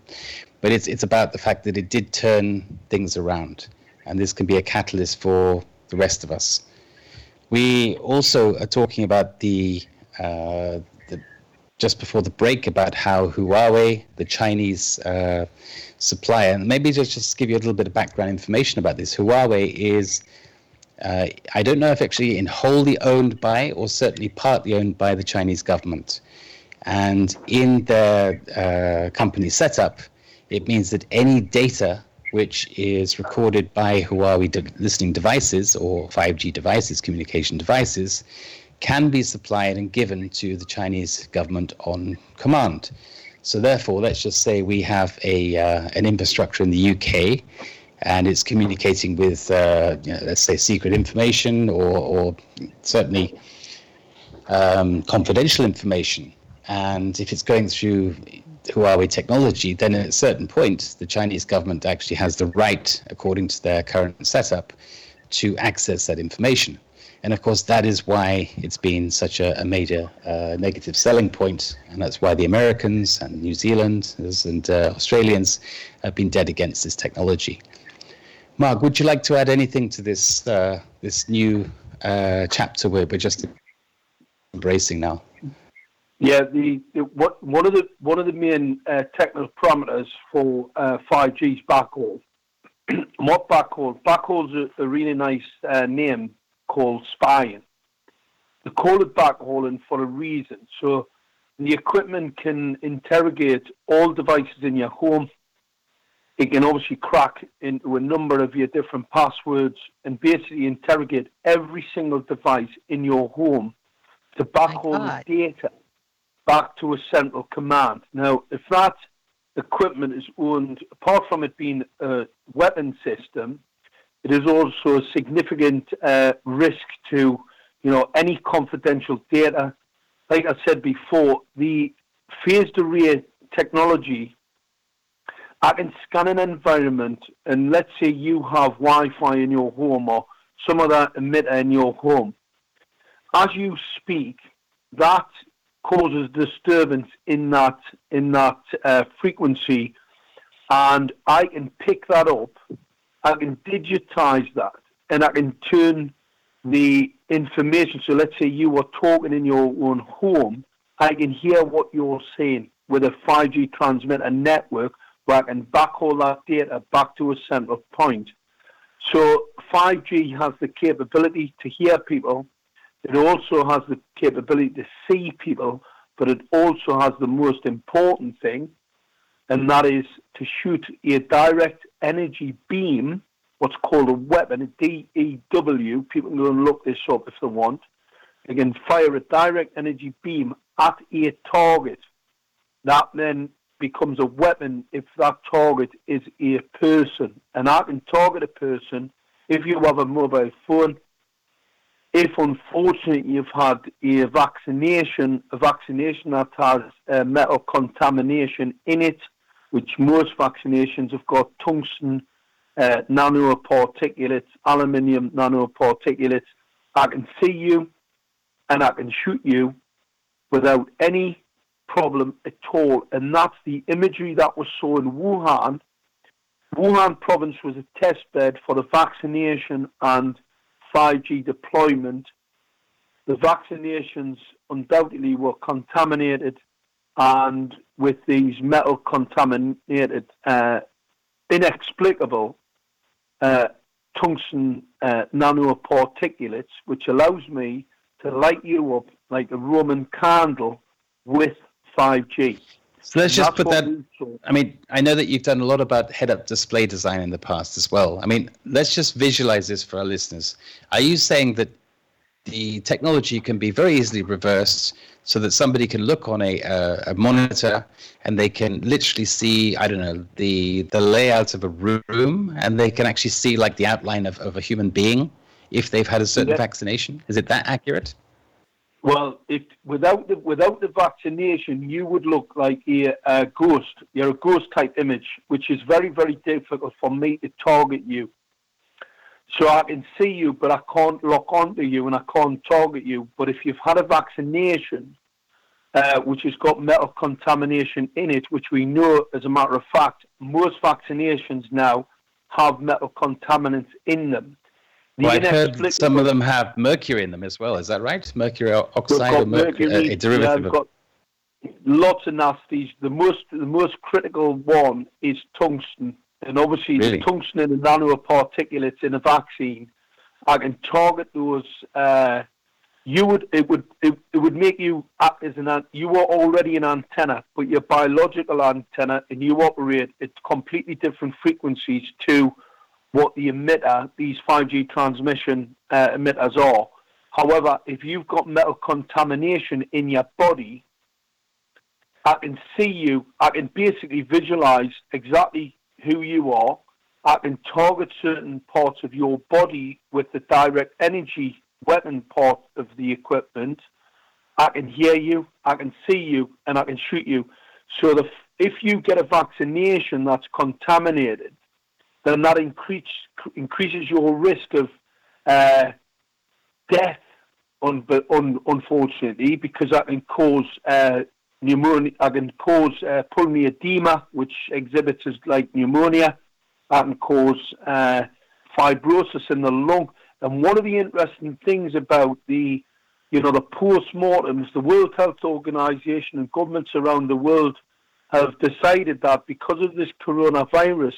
but it's it's about the fact that it did turn things around, and this can be a catalyst for the rest of us. We also are talking about the, uh, the just before the break about how Huawei, the Chinese uh, supplier, and maybe just just give you a little bit of background information about this. Huawei is uh, I don't know if actually in wholly owned by or certainly partly owned by the Chinese government. And in their uh, company setup, it means that any data which is recorded by Huawei de- listening devices or 5G devices, communication devices, can be supplied and given to the Chinese government on command. So therefore, let's just say we have a uh, an infrastructure in the UK and it's communicating with, uh, you know, let's say, secret information or, or certainly um, confidential information. And if it's going through Huawei technology, then at a certain point, the Chinese government actually has the right, according to their current setup, to access that information. And of course, that is why it's been such a, a major uh, negative selling point. point, and that's why the Americans and New Zealanders and uh, Australians have been dead against this technology. Mark, would you like to add anything to this uh, this new uh, chapter we're, we're just embracing now? Yeah, the, the what one of the one of the main uh, technical parameters for uh, 5G is backhaul. <clears throat> what backhaul? Backhaul's a, a really nice uh, name called spying. They call it backhauling for a reason. So the equipment can interrogate all devices in your home it can obviously crack into a number of your different passwords and basically interrogate every single device in your home to backhaul the data back to a central command. Now, if that equipment is owned, apart from it being a weapon system, it is also a significant uh, risk to, you know, any confidential data. Like I said before, the phased array technology I can scan an environment and let's say you have Wi-Fi in your home or some other emitter in your home. As you speak, that causes disturbance in that in that uh, frequency, and I can pick that up. I can digitize that, and I can turn the information. So let's say you were talking in your own home. I can hear what you're saying with a 5G transmitter network I can backhaul that data back to a central point. So 5G has the capability to hear people. It also has the capability to see people, but it also has the most important thing, and that is to shoot a direct energy beam, what's called a weapon, a DEW. People can go and look this up if they want. They can fire a direct energy beam at a target. That then becomes a weapon if that target is a person. And I can target a person if you have a mobile phone. If unfortunately you've had a vaccination, a vaccination that has uh, metal contamination in it, which most vaccinations have got tungsten uh, nanoparticulates, aluminium nanoparticulates, I can see you and I can shoot you without any problem at all. And that's the imagery that was saw in Wuhan. Wuhan province was a test bed for the vaccination and 5G deployment. The vaccinations undoubtedly were contaminated and with these metal contaminated, uh, inexplicable uh, tungsten uh, nanoparticulates, which allows me to light you up like a Roman candle with 5G. So let's just put that. I mean, I know that you've done a lot about head up display design in the past as well. I mean, let's just visualize this for our listeners. Are you saying that the technology can be very easily reversed so that somebody can look on a, uh, a monitor and they can literally see, I don't know, the, the layout of a room and they can actually see like the outline of, of a human being if they've had a certain yeah. vaccination? Is it that accurate? Well, if without the without the vaccination, you would look like a, a ghost. You're a ghost type image, which is very very difficult for me to target you. So I can see you, but I can't lock onto you and I can't target you. But if you've had a vaccination, uh, which has got metal contamination in it, which we know, as a matter of fact, most vaccinations now have metal contaminants in them. Well, I've heard some of them have mercury in them as well. Is that right? Mercury oxide or mercury, mercury uh, a derivative of... Lots of nasties. The most the most critical one is tungsten, and obviously really? the tungsten and the nanoparticulates in a vaccine. I can target those. Uh, you would it would it, it would make you act as an you are already an antenna, but your biological antenna, and you operate at completely different frequencies to what the emitter, these 5G transmission uh, emitters are. However, if you've got metal contamination in your body, I can see you, I can basically visualize exactly who you are. I can target certain parts of your body with the direct energy weapon part of the equipment. I can hear you, I can see you, and I can shoot you. So the, if you get a vaccination that's contaminated, then that increase, increases your risk of uh, death, un, un, unfortunately, because that can cause uh, pneumonia, that can cause uh, pulmonary edema, which exhibits as like pneumonia. That can cause uh, fibrosis in the lung. And one of the interesting things about the, you know, the post-mortems, the World Health Organization and governments around the world have decided that because of this coronavirus,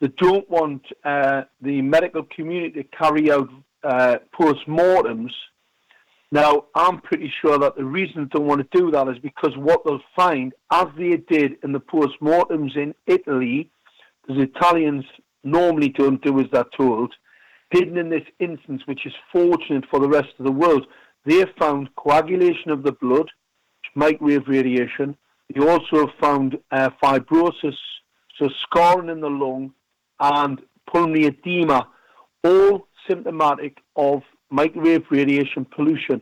they don't want uh, the medical community to carry out uh, post-mortems. Now, I'm pretty sure that the reason they don't want to do that is because what they'll find, as they did in the post-mortems in Italy, the Italians normally don't do as they're told, didn't in this instance, which is fortunate for the rest of the world, they found coagulation of the blood, microwave radiation. They also found uh, fibrosis, so scarring in the lung, and pulmonary edema, all symptomatic of microwave radiation pollution.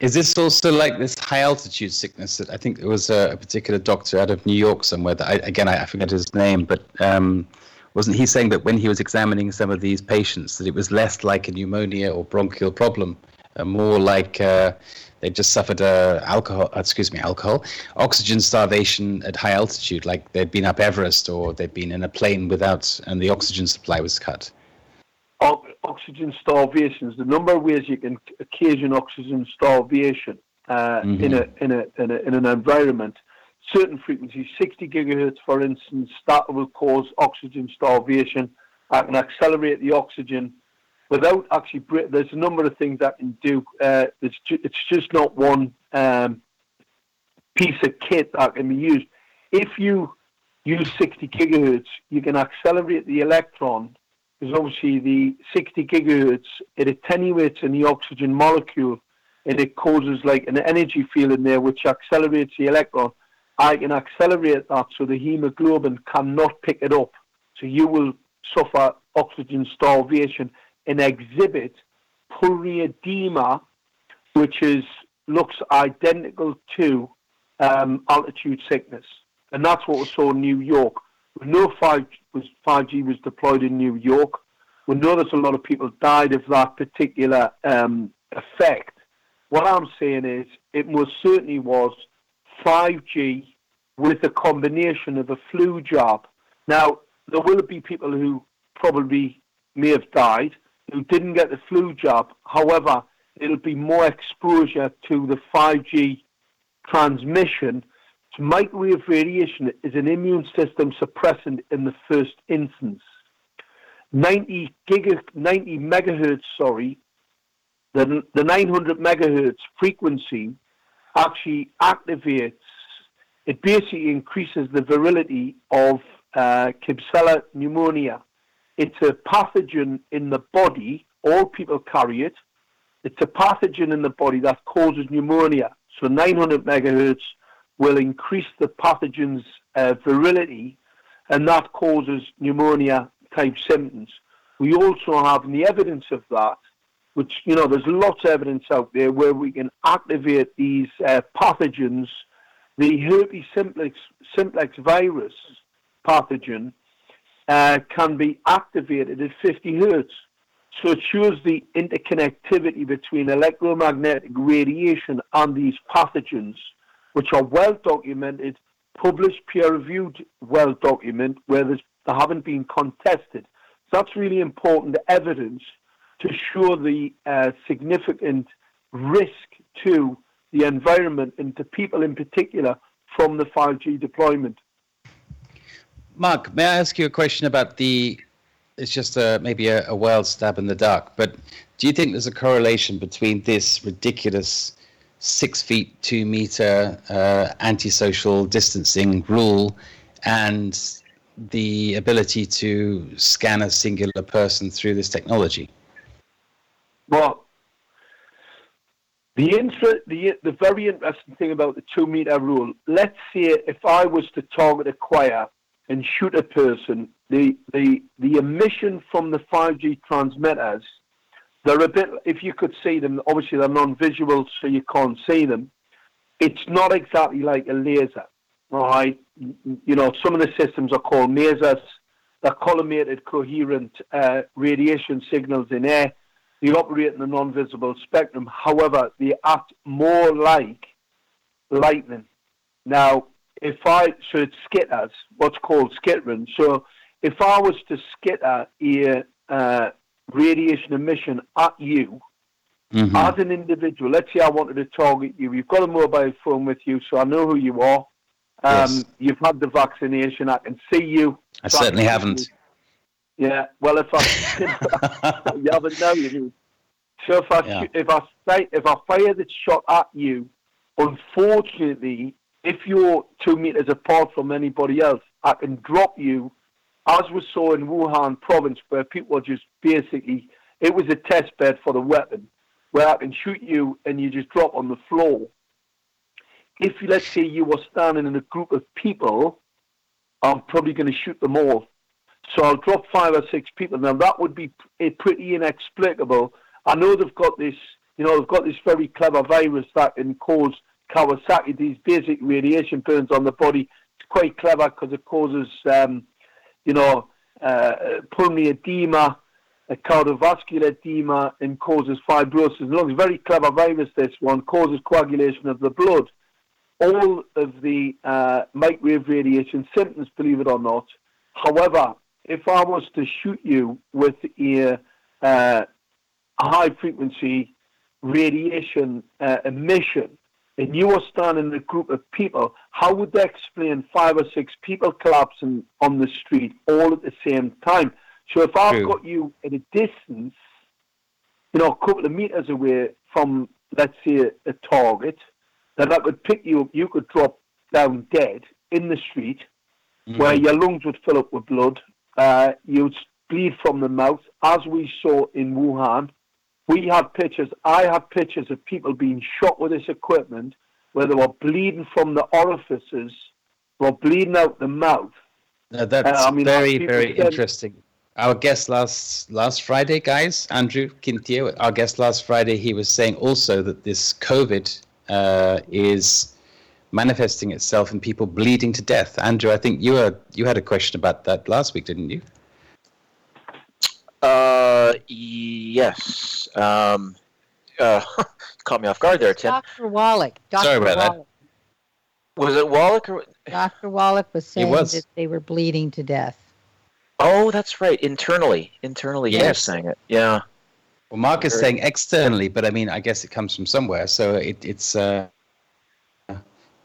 Is this also like this high altitude sickness that I think there was a, a particular doctor out of New York somewhere that I, again I, forget his name, but um, wasn't he saying that when he was examining some of these patients that it was less like a pneumonia or bronchial problem, more like uh, they just suffered uh, alcohol, uh, excuse me, alcohol, oxygen starvation at high altitude, like they'd been up Everest or they'd been in a plane without, and the oxygen supply was cut. oxygen starvation is the number of ways you can occasion oxygen starvation uh, mm-hmm. in, a, in, a, in, a, in an environment. Certain frequencies, 60 gigahertz, for instance, that will cause oxygen starvation. I can accelerate the oxygen without actually. There's a number of things I can do. Uh, it's ju- it's just not one um, piece of kit that can be used. If you use 60 gigahertz, you can accelerate the electron because obviously the 60 gigahertz it attenuates in the oxygen molecule and it causes like an energy field in there which accelerates the electron. I can accelerate that so the hemoglobin cannot pick it up. So you will suffer oxygen starvation and exhibit pulmonary edema, which is looks identical to um, altitude sickness, and that's what we saw in New York. We know 5 was 5G was deployed in New York. We know that a lot of people died of that particular um, effect. What I'm saying is, it most certainly was 5G with a combination of a flu jab. Now, there will be people who probably may have died who didn't get the flu jab. However, it'll be more exposure to the 5G transmission. So microwave radiation is an immune system suppressant in the first instance. 90 giga, 90 megahertz, sorry, the, the 900 megahertz frequency actually activates, it basically increases the virility of uh, pneumonia. It's a pathogen in the body. All people carry it. It's a pathogen in the body that causes pneumonia. So 900 megahertz will increase the pathogen's uh, virility, and that causes pneumonia type symptoms. We also have the evidence of that, which, you know, there's lots of evidence out there where we can activate these uh, pathogens. The herpes simplex, simplex virus pathogen uh, can be activated at 50 hertz. So it shows the interconnectivity between electromagnetic radiation and these pathogens, which are well documented, published, peer reviewed, well documented, where they haven't been contested. So that's really important evidence to show the uh, significant risk to the environment and to people in particular from the 5G deployment. Mark, may I ask you a question about the? It's just a, maybe a, a wild stab in the dark, but do you think there's a correlation between this ridiculous six feet two meter uh, antisocial distancing rule and the ability to scan a singular person through this technology? Well, the, inter- the, the very interesting thing about the two meter rule, let's say if I was to target a choir and shoot a person, the, the, the emission from the 5G transmitters, they're a bit, if you could see them, obviously they're non-visual, so you can't see them. It's not exactly like a laser, right? You know, some of the systems are called lasers. They're collimated, coherent uh, radiation signals in air. They operate in the non-visible spectrum. However, they act more like lightning. Now, if I so it skitters, what's called skittering. So if I was to skitter a uh, radiation emission at you mm-hmm. as an individual, let's say I wanted to target you. You've got a mobile phone with you, so I know who you are. Um, yes. You've had the vaccination. I can see you. I certainly haven't. Yeah. Well, if I <laughs> <laughs> you haven't now, you. So if I yeah. if I say if I fire the shot at you, unfortunately, if you're two meters apart from anybody else, I can drop you, as we saw in Wuhan province, where people just basically, it was a test bed for the weapon, where I can shoot you and you just drop on the floor. If, let's say, you were standing in a group of people, I'm probably going to shoot them all. So I'll drop five or six people. Now, that would be eh, pretty inexplicable. I know they've got this, you know, they've got this very clever virus that can cause Kawasaki, these basic radiation burns on the body. It's quite clever because it causes, um, you know, uh, pulmonary edema, a cardiovascular edema, and causes fibrosis. It's a very clever virus, this one, causes coagulation of the blood. All of the uh, microwave radiation symptoms, believe it or not. However, if I was to shoot you with a, uh, high frequency radiation uh, emission, and you were standing in a group of people, how would they explain five or six people collapsing on the street all at the same time? So if I've True. got you at a distance, you know, a couple of meters away from, let's say, a, target, then I could pick you up, you could drop down dead in the street where your lungs would fill up with blood. Uh, you'd bleed from the mouth, as we saw in Wuhan. We had pictures, I had pictures of people being shot with this equipment where they were bleeding from the orifices, were bleeding out the mouth. No, that's Uh, I mean, very, very said- interesting. Our guest last last Friday, guys, Andrew Quintio, our guest last Friday, he was saying also that this COVID uh, is manifesting itself in people bleeding to death. Andrew, I think you were you had a question about that last week, didn't you? Uh, yes. Um, uh, <laughs> caught me off guard there, Tim. Dr. Wallach. Dr. Sorry about that. Was it Wallach or? Dr. Wallach was saying was. that they were bleeding to death. Oh, that's right. Internally, internally, he was Yes. saying it. Yeah. Well, Mark is saying externally, but I mean, I guess it comes from somewhere. So it, it's uh,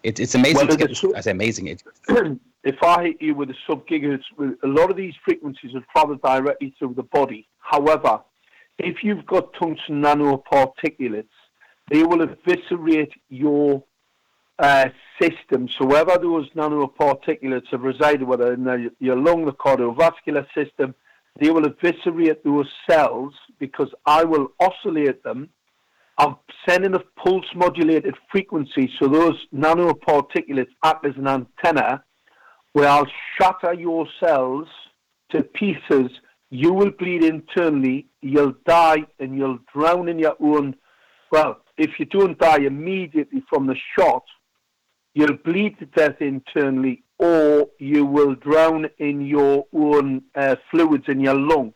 it, it's amazing. Well, to get is I say amazing. It, <clears throat> if I hit you with a sub gigahertz, a lot of these frequencies are travel directly through the body. However, if you've got tungsten nanoparticulates, they will eviscerate your uh, system. So wherever those nanoparticulates have resided, whether in your lung, the cardiovascular system, they will eviscerate those cells because I will oscillate them. I'm sending a pulse modulated frequency, so those nanoparticulates act as an antenna where I'll shatter your cells to pieces. You will bleed internally, you'll die, and you'll drown in your own. Well, if you don't die immediately from the shot, you'll bleed to death internally, or you will drown in your own uh, fluids in your lung.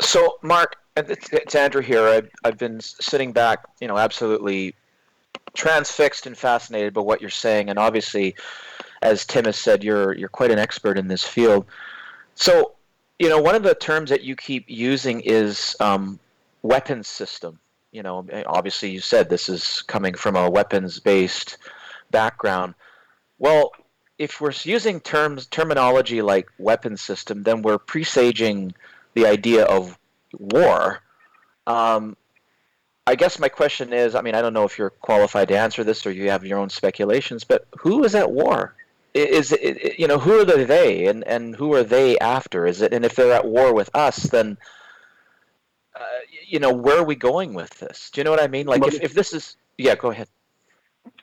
So, Mark, it's, it's Andrew here. I've, I've been sitting back, you know, absolutely transfixed and fascinated by what you're saying, and obviously, as Tim has said, you're you're quite an expert in this field. So, you know, one of the terms that you keep using is um, weapons system. You know, obviously, you said this is coming from a weapons-based background. Well, if we're using terms terminology like weapons system, then we're presaging the idea of war. Um, I guess my question is I mean, I don't know if you're qualified to answer this or you have your own speculations, but who is at war? Is it, you know, who are the they and, and who are they after? Is it, and if they're at war with us, then, uh, you know, where are we going with this? Do you know what I mean? Like, if, if this is, yeah, go ahead.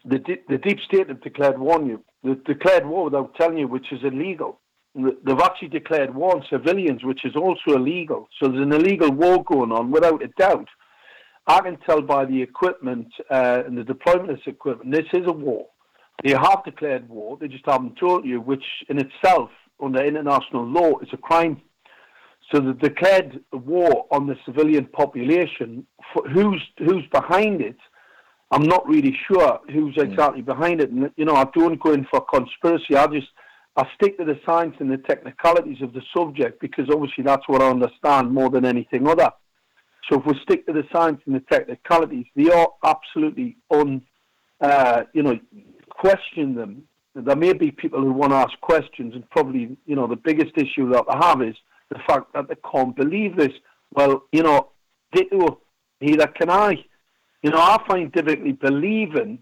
the, the deep state have declared war on you. They've declared war without telling you, which is illegal. They've actually declared war on civilians, which is also illegal. So there's an illegal war going on, without a doubt. I can tell by the equipment uh, and the deployment of this equipment, this is a war. They have declared war, they just haven't told you, which in itself, under international law, is a crime. So they declared war on the civilian population. Who's who's behind it? I'm not really sure who's exactly behind it. And you know, I don't go in for conspiracy. I just I stick to the science and the technicalities of the subject because obviously that's what I understand more than anything other. So if we stick to the science and the technicalities, they are absolutely un, uh, you know, question them. There may be people who want to ask questions, and probably, you know, the biggest issue that they have is the fact that they can't believe this. Well, you know, ditto, neither can I. You know, I find difficulty believing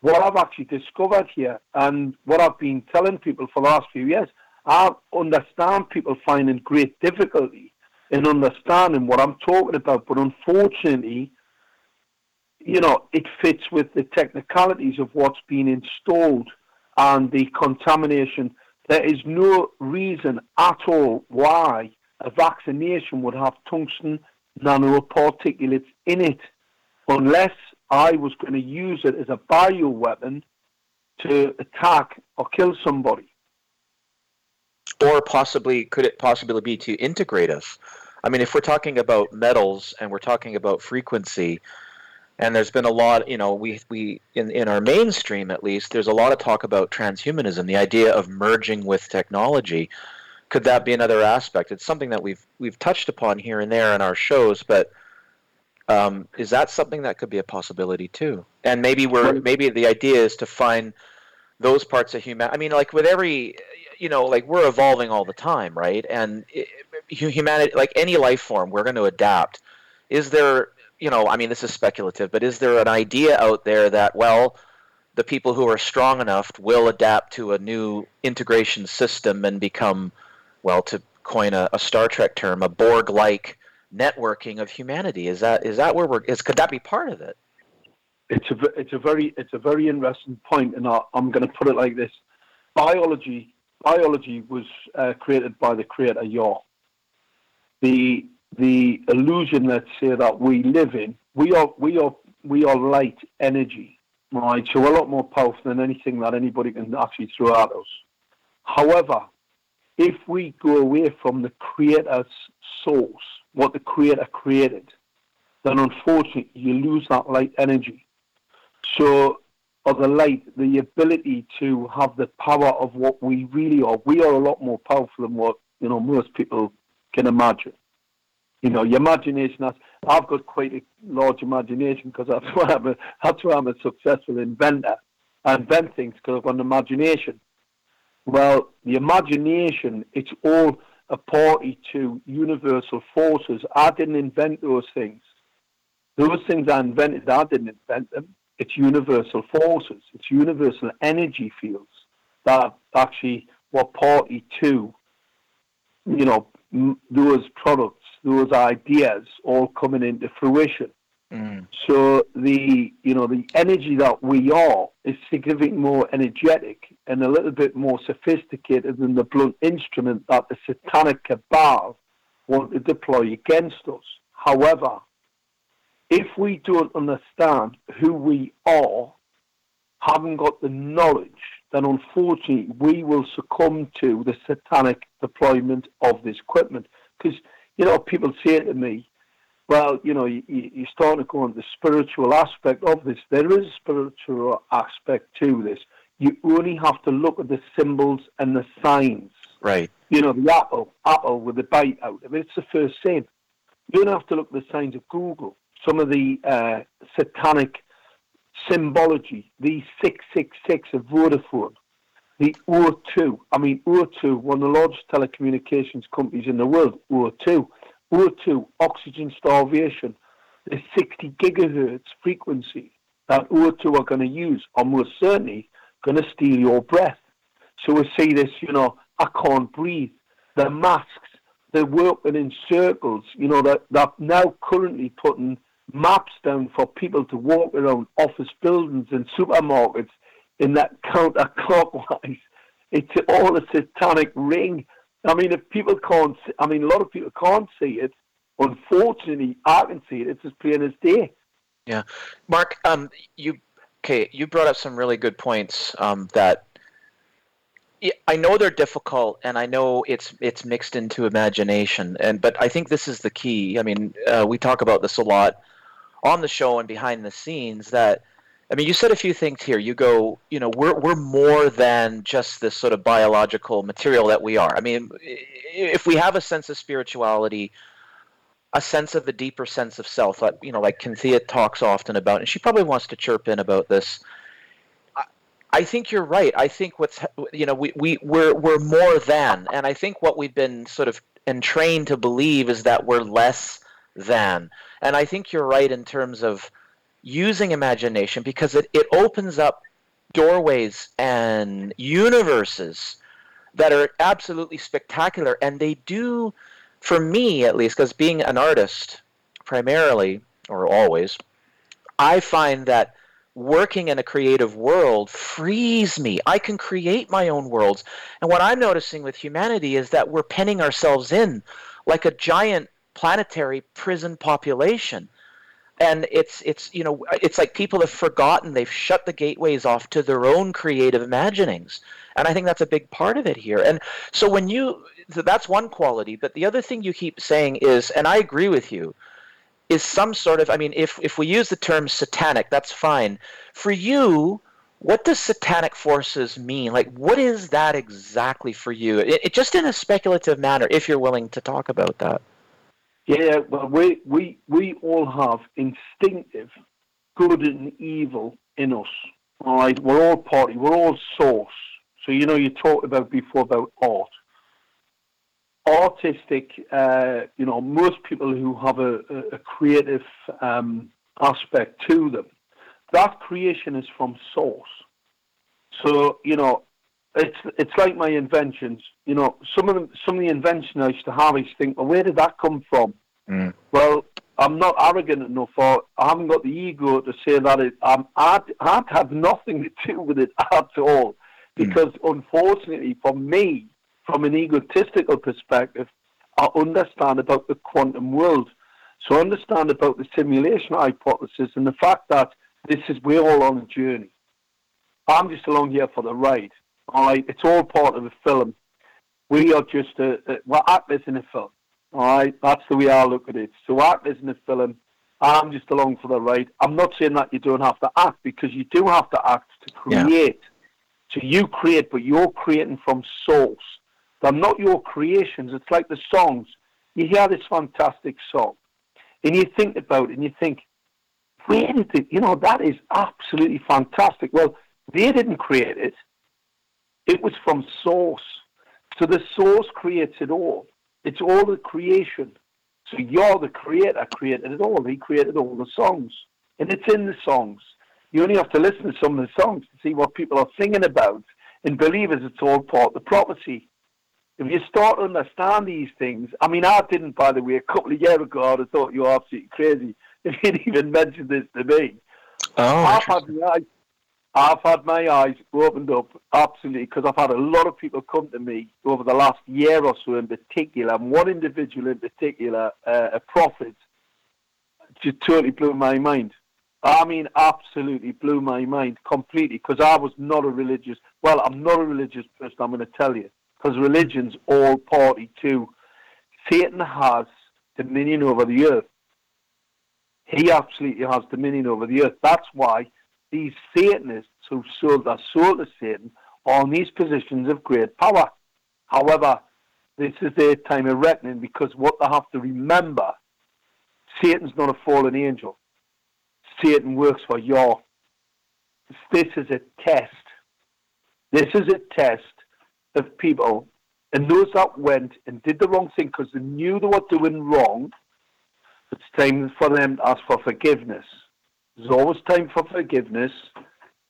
what I've actually discovered here and what I've been telling people for the last few years. I understand people finding great difficulty in understanding what I'm talking about, but unfortunately, you know, it fits with the technicalities of what's been installed and the contamination. There is no reason at all why a vaccination would have tungsten nanoparticulates in it unless I was going to use it as a bioweapon to attack or kill somebody. Or possibly could it possibly be to integrate us i mean if we're talking about metals and we're talking about frequency and there's been a lot you know we we in in our mainstream at least there's a lot of talk about transhumanism the idea of merging with technology. Could that be another aspect? It's something that we've we've touched upon here and there in our shows but um, is that something that could be a possibility too? And maybe we're maybe the idea is to find those parts of human i mean like with every you know, like we're evolving all the time, right? And it, humanity, like any life form, we're going to adapt. Is there, you know, I mean, this is speculative, but is there an idea out there that, well, the people who are strong enough will adapt to a new integration system and become, well, to coin a, a Star Trek term, a Borg-like networking of humanity? Is that is that where we're? Is could that be part of it? It's a it's a very it's a very interesting point, and I, I'm going to put it like this: biology biology was uh, created by the creator Yah. The the illusion, let's say, that we live in, we are we are we are light energy, right? So a lot more powerful than anything that anybody can actually throw at us. However, if we go away from the creator's source, what the creator created, then unfortunately you lose that light energy. So, or the light, the ability to have the power of what we really are. We are a lot more powerful than what you know most people can imagine. You know, your imagination. Has, I've got quite a large imagination because that's <laughs> why I'm a, that's why I'm a successful inventor. I invent things because I've got an imagination. Well, the imagination, it's all a party to universal forces. I didn't invent those things. Those things I invented, I didn't invent them. It's universal forces. It's universal energy fields that actually were party to, you know, those products, those ideas all coming into fruition. Mm. So the you know the energy that we are is significantly more energetic and a little bit more sophisticated than the blunt instrument that the satanic cabal want to deploy against us. However, if we don't understand who we are, haven't got the knowledge, then unfortunately we will succumb to the satanic deployment of this equipment. Because you know people say to me well, you know, you, you're starting to go on the spiritual aspect of this. There is a spiritual aspect to this. You only have to look at the symbols and the signs. Right. You know, the apple, apple with the bite out of it. It's the first sin. You don't have to look at the signs of Google. Some of the uh, satanic symbology, the 666 of Vodafone, the O2. I mean, O2, one of the largest telecommunications companies in the world, O2 O2, oxygen starvation, the 60 gigahertz frequency that O2 are going to use are most certainly going to steal your breath. So we see this, you know, I can't breathe. The masks, they're working in circles, you know, that they're now currently putting maps down for people to walk around office buildings and supermarkets in that counterclockwise. <laughs> It's all a satanic ring I mean, if people can't, I mean, a lot of people can't see it. Unfortunately, I can see it. It's as plain as day. Yeah, Mark, um, you okay? You brought up some really good points um, that I know they're difficult, and I know it's it's mixed into imagination, and but I think this is the key. I mean, uh, we talk about this a lot on the show and behind the scenes that I mean, you said a few things here. You go, you know, we're we're more than just this sort of biological material that we are. I mean, if we have a sense of spirituality, a sense of the deeper sense of self, like you know, like Kynthea talks often about, and she probably wants to chirp in about this. I, I think you're right. I think what's you know we we we're we're more than, and I think what we've been sort of entrained to believe is that we're less than, and I think you're right in terms of using imagination because it, it opens up doorways and universes that are absolutely spectacular. And they do for me at least because being an artist primarily or always i find that working in a creative world frees me. I can create my own worlds. And what i'm noticing with humanity is that we're penning ourselves in like a giant planetary prison population. And it's it's you know it's like people have forgotten they've shut the gateways off to their own creative imaginings. And i think that's a big part of it here. And so when you that's one quality but the other thing you keep saying is and i agree with you is some sort of i mean if if we use the term satanic that's fine. For you what does satanic forces mean? Like what is that exactly for you? It, it just in a speculative manner if you're willing to talk about that yeah, well, we, we, we all have instinctive good and evil in us. All right, we're all party, we're all source. So you know, you talked about before about art. Artistic, uh, you know, most people who have a, a creative um, aspect to them, that creation is from source. So you know, it's it's like my inventions. You know, some of them, some of the inventions I used to have, I used to think, well, where did that come from? Mm. Well, I'm not arrogant enough, or I haven't got the ego to say that it. Um, art, art had nothing to do with it <laughs> at all, because mm. unfortunately, for me, from an egotistical perspective, I understand about the quantum world. So I understand about the simulation hypothesis and the fact that this is we're all on a journey. I'm just along here for the ride. All right, it's all part of the film. We are just a, a we're actors in a film. All right, that's the way I look at it. So actors in a film. I'm just along for the ride. I'm not saying that you don't have to act because you do have to act to create. Yeah. So you create, but you're creating from source. They're not your creations. It's like the songs. You hear this fantastic song, and you think about it, and you think, where did it? You know, that is absolutely fantastic. Well, they didn't create it. It was from source. So the source creates it all. It's all the creation. So you're the creator, created it all. He created all the songs. And it's in the songs. You only have to listen to some of the songs to see what people are singing about. And believe believers, it's all part of the prophecy. If you start to understand these things, I mean, I didn't, by the way, a couple of years ago, I'd have thought you were absolutely crazy <laughs> if you'd even mentioned this to me. Oh, I've had my eyes I've had my eyes opened up absolutely because I've had a lot of people come to me over the last year or so in particular, and one individual in particular, uh, a prophet, just totally blew my mind. I mean, absolutely blew my mind completely because I was not a religious. Well, I'm not a religious person. I'm going to tell you because religion's all party to. Satan has dominion over the earth. He absolutely has dominion over the earth. That's why these Satanists who sold their soul to Satan are in these positions of great power. However, this is their time of reckoning because what they have to remember, Satan's not a fallen angel. Satan works for your. This is a test. This is a test of people and those that went and did the wrong thing because they knew they were doing wrong. It's time for them to ask for forgiveness. There's always time for forgiveness.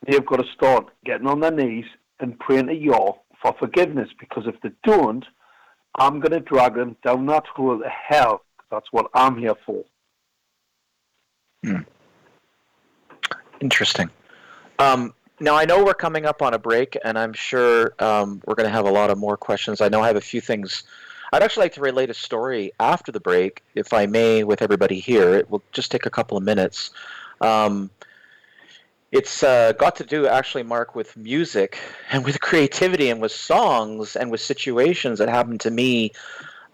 They've got to start getting on their knees and praying to Yah for forgiveness because if they don't, I'm going to drag them down that hole of hell. That's what I'm here for. Hmm. Interesting. Um, now I know we're coming up on a break, and I'm sure um, we're going to have a lot of more questions. I know I have a few things. I'd actually like to relate a story after the break, if I may, with everybody here. It will just take a couple of minutes. Um, it's uh, got to do actually, Mark, with music and with creativity and with songs and with situations that happened to me,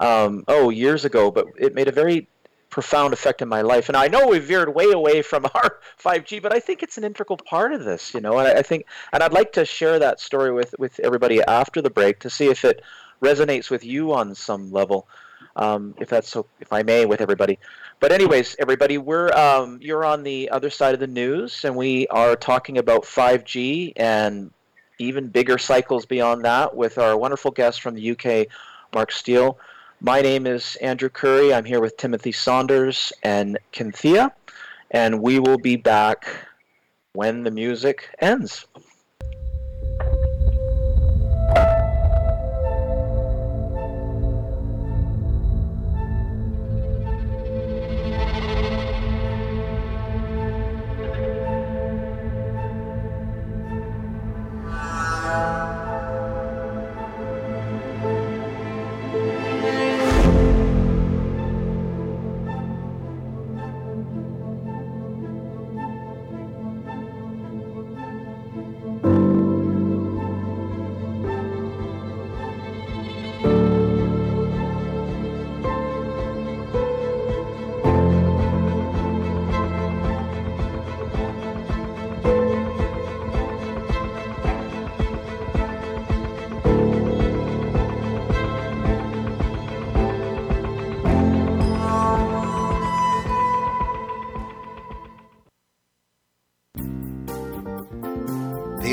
um, oh, years ago. But it made a very profound effect in my life. And I know we veered way away from <laughs> our 5G, but I think it's an integral part of this, you know. And I think, and I'd like to share that story with with everybody after the break to see if it resonates with you on some level, um, if that's so, if I may, with everybody. But anyways, everybody, we're um, you're on the other side of the news, and we are talking about 5G and even bigger cycles beyond that with our wonderful guest from the UK, Mark Steele. My name is Andrew Curry. I'm here with Timothy Saunders and Kynthea, and we will be back when the music ends.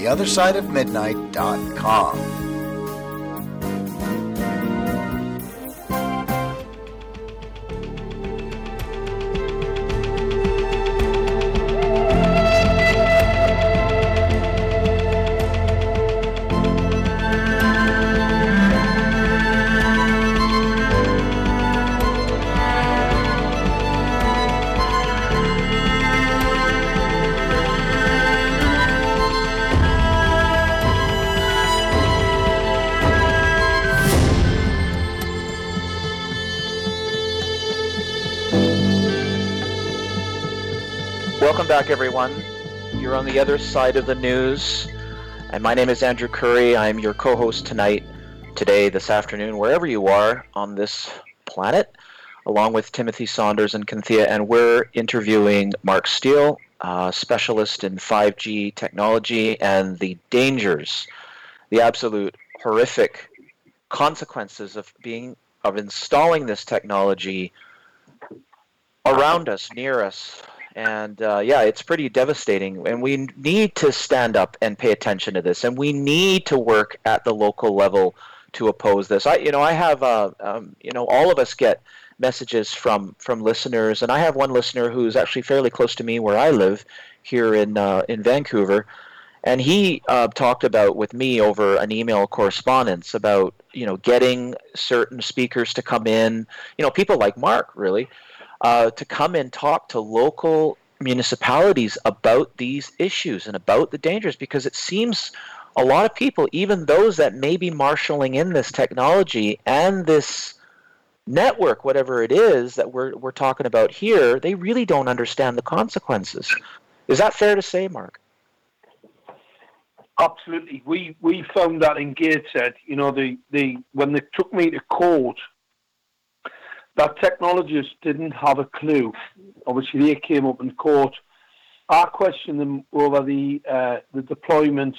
TheOtherSideOfMidnight.com. everyone. You're on the other side of the news. And my name is Andrew Curry. I'm your co host tonight, today, this afternoon, wherever you are on this planet, along with Timothy Saunders and Kynthea. And we're interviewing Mark Steele, a specialist in 5G technology and the dangers, the absolute horrific consequences of being of installing this technology around us, near us, and uh, yeah, it's pretty devastating. And we need to stand up and pay attention to this, and we need to work at the local level to oppose this. I, you know, I have, uh, um, you know, all of us get messages from from listeners, and I have one listener who's actually fairly close to me where I live here in uh, in Vancouver, and he uh, talked about with me over an email correspondence about you know getting certain speakers to come in, you know, people like Mark really uh, to come and talk to local municipalities about these issues and about the dangers because it seems a lot of people, even those that may be marshaling in this technology and this network, whatever it is that we're, we're talking about here, they really don't understand the consequences. Is that fair to say, Mark? Absolutely. We we found that in Gateshead, you know, the, the when they took me to court that technologists didn't have a clue. Obviously, they came up in court. I questioned them over the uh, the deployment.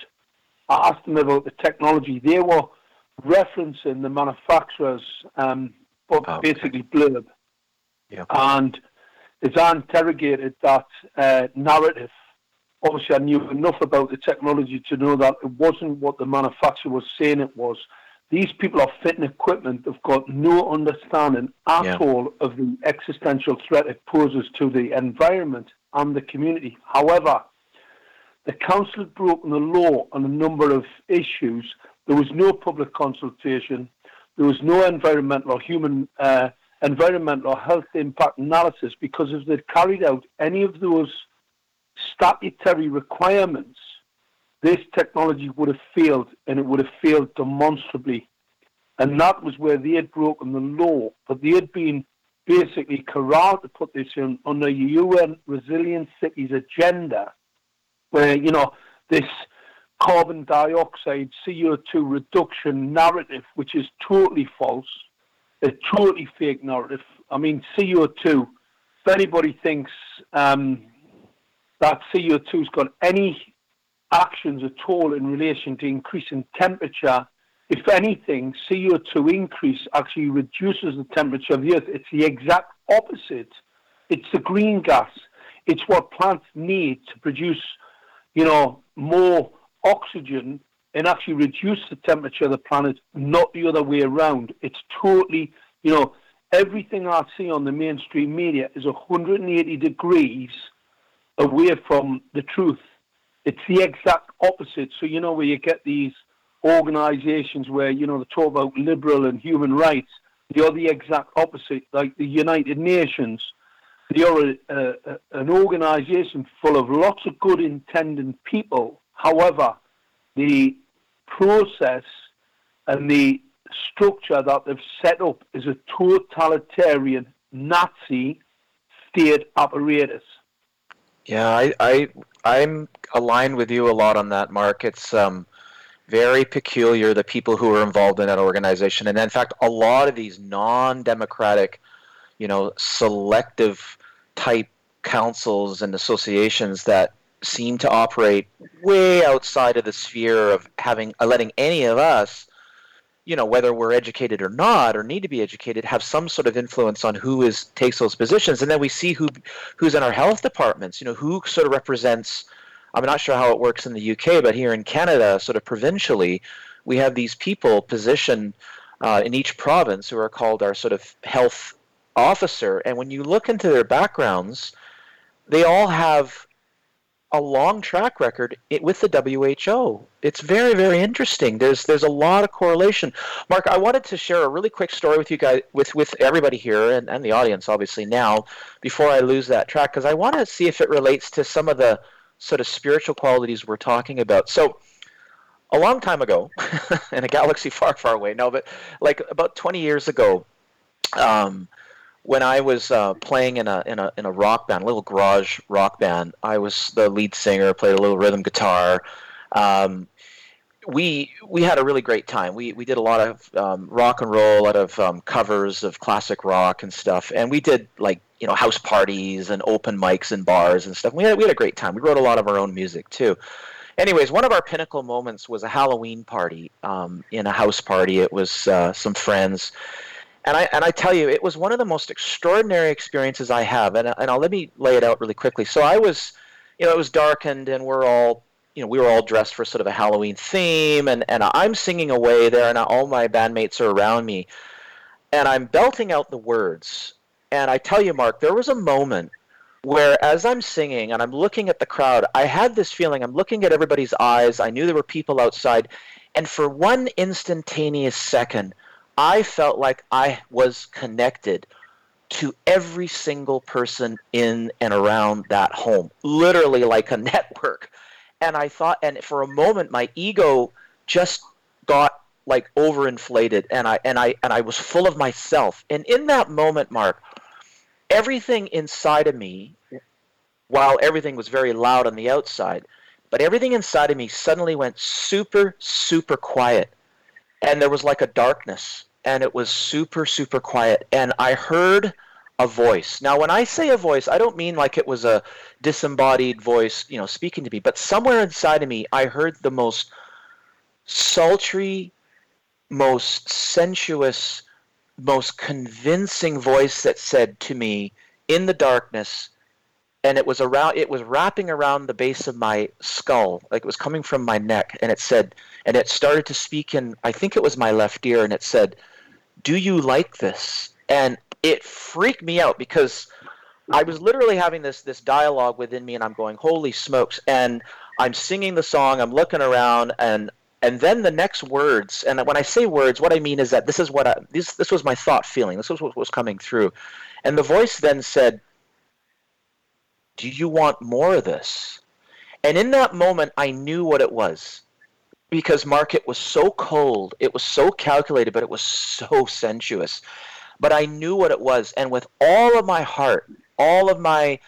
I asked them about the technology. They were referencing the manufacturers, um, but okay. basically blurb. Yeah. And as I interrogated that uh, narrative, obviously I knew enough about the technology to know that it wasn't what the manufacturer was saying it was. These people are fitting equipment. They've got no understanding at yeah. all of the existential threat it poses to the environment and the community. However, the council had broken the law on a number of issues. There was no public consultation. There was no environmental or human uh, environmental or health impact analysis because if they'd carried out any of those statutory requirements, this technology would have failed and it would have failed demonstrably. And that was where they had broken the law, but they had been basically corralled to put this in under UN Resilient Cities agenda, where, you know, this carbon dioxide CO2 reduction narrative, which is totally false, a totally fake narrative. I mean, CO2, if anybody thinks um, that CO2's got any actions at all in relation to increasing temperature. If anything, CO2 increase actually reduces the temperature of the earth. It's the exact opposite. It's the green gas. It's what plants need to produce, you know, more oxygen and actually reduce the temperature of the planet, not the other way around. It's totally, you know, everything I see on the mainstream media is 180 degrees away from the truth. It's the exact opposite. So you know where you get these organisations where you know they talk about liberal and human rights. You're the exact opposite, like the United Nations. You're a, a, an organisation full of lots of good intending people. However, the process and the structure that they've set up is a totalitarian Nazi state apparatus. Yeah, I, I I'm aligned with you a lot on that, Mark. It's um, very peculiar the people who are involved in that organization, and in fact, a lot of these non-democratic, you know, selective type councils and associations that seem to operate way outside of the sphere of having uh, letting any of us you know whether we're educated or not or need to be educated have some sort of influence on who is takes those positions. And then we see who who's in our health departments. You know who sort of represents i'm not sure how it works in the uk but here in canada sort of provincially we have these people positioned uh, in each province who are called our sort of health officer. And when you look into their backgrounds they all have a long track record with the WHO. It's very, very interesting. There's there's a lot of correlation. Mark, I wanted to share a really quick story with you guys, with with everybody here and, and the audience, obviously now, before I lose that track, because I want to see if it relates to some of the sort of spiritual qualities we're talking about. So, a long time ago, <laughs> in a galaxy far, far away, no, but like about 20 years ago. Um, when I was uh, playing in a in a in a rock band, a little garage rock band, I was the lead singer, played a little rhythm guitar. Um, we we had a really great time. We we did a lot of um, rock and roll, a lot of um, covers of classic rock and stuff, and we did like you know house parties and open mics and bars and stuff. We had we had a great time. We wrote a lot of our own music too. Anyways, one of our pinnacle moments was a Halloween party um, in a house party. It was uh, some friends and I and I tell you, it was one of the most extraordinary experiences I have. And and I'll let me lay it out really quickly. So I was, you know, it was darkened, and we're all, you know, we were all dressed for sort of a Halloween theme, and and I'm singing away there, and all my bandmates are around me, and I'm belting out the words. And I tell you, Mark, there was a moment where as I'm singing and I'm looking at the crowd, I had this feeling. I'm looking at everybody's eyes. I knew there were people outside, and for one instantaneous second. I felt like I was connected to every single person in and around that home, literally like a <laughs> network. And I thought, and for a moment, my ego just got like overinflated, and I and I and I was full of myself. And in that moment, Mark, everything inside of me, while everything was very loud on the outside, but everything inside of me suddenly went super, super quiet and there was like a darkness and it was super super quiet and i heard a voice. Now when i say a voice i don't mean like it was a disembodied voice you know speaking to me but somewhere inside of me i heard the most sultry most sensuous most convincing voice that said to me in the darkness and it was around it was wrapping around the base of my skull. Like it was coming from my neck and it said and it started to speak in i think it was my left ear and it said do you like this? And it freaked me out because i was literally having this this dialogue within me and i'm going holy smokes and i'm singing the song i'm looking around and and then the next words and when i say words what i mean is that this is what i this this was my thought feeling this was what was coming through. And the voice then said do you want more of this? And in that moment, I knew what it was because market was so cold, it was so calculated, but it was so sensuous. But I knew what it was, and with all of my heart, all of my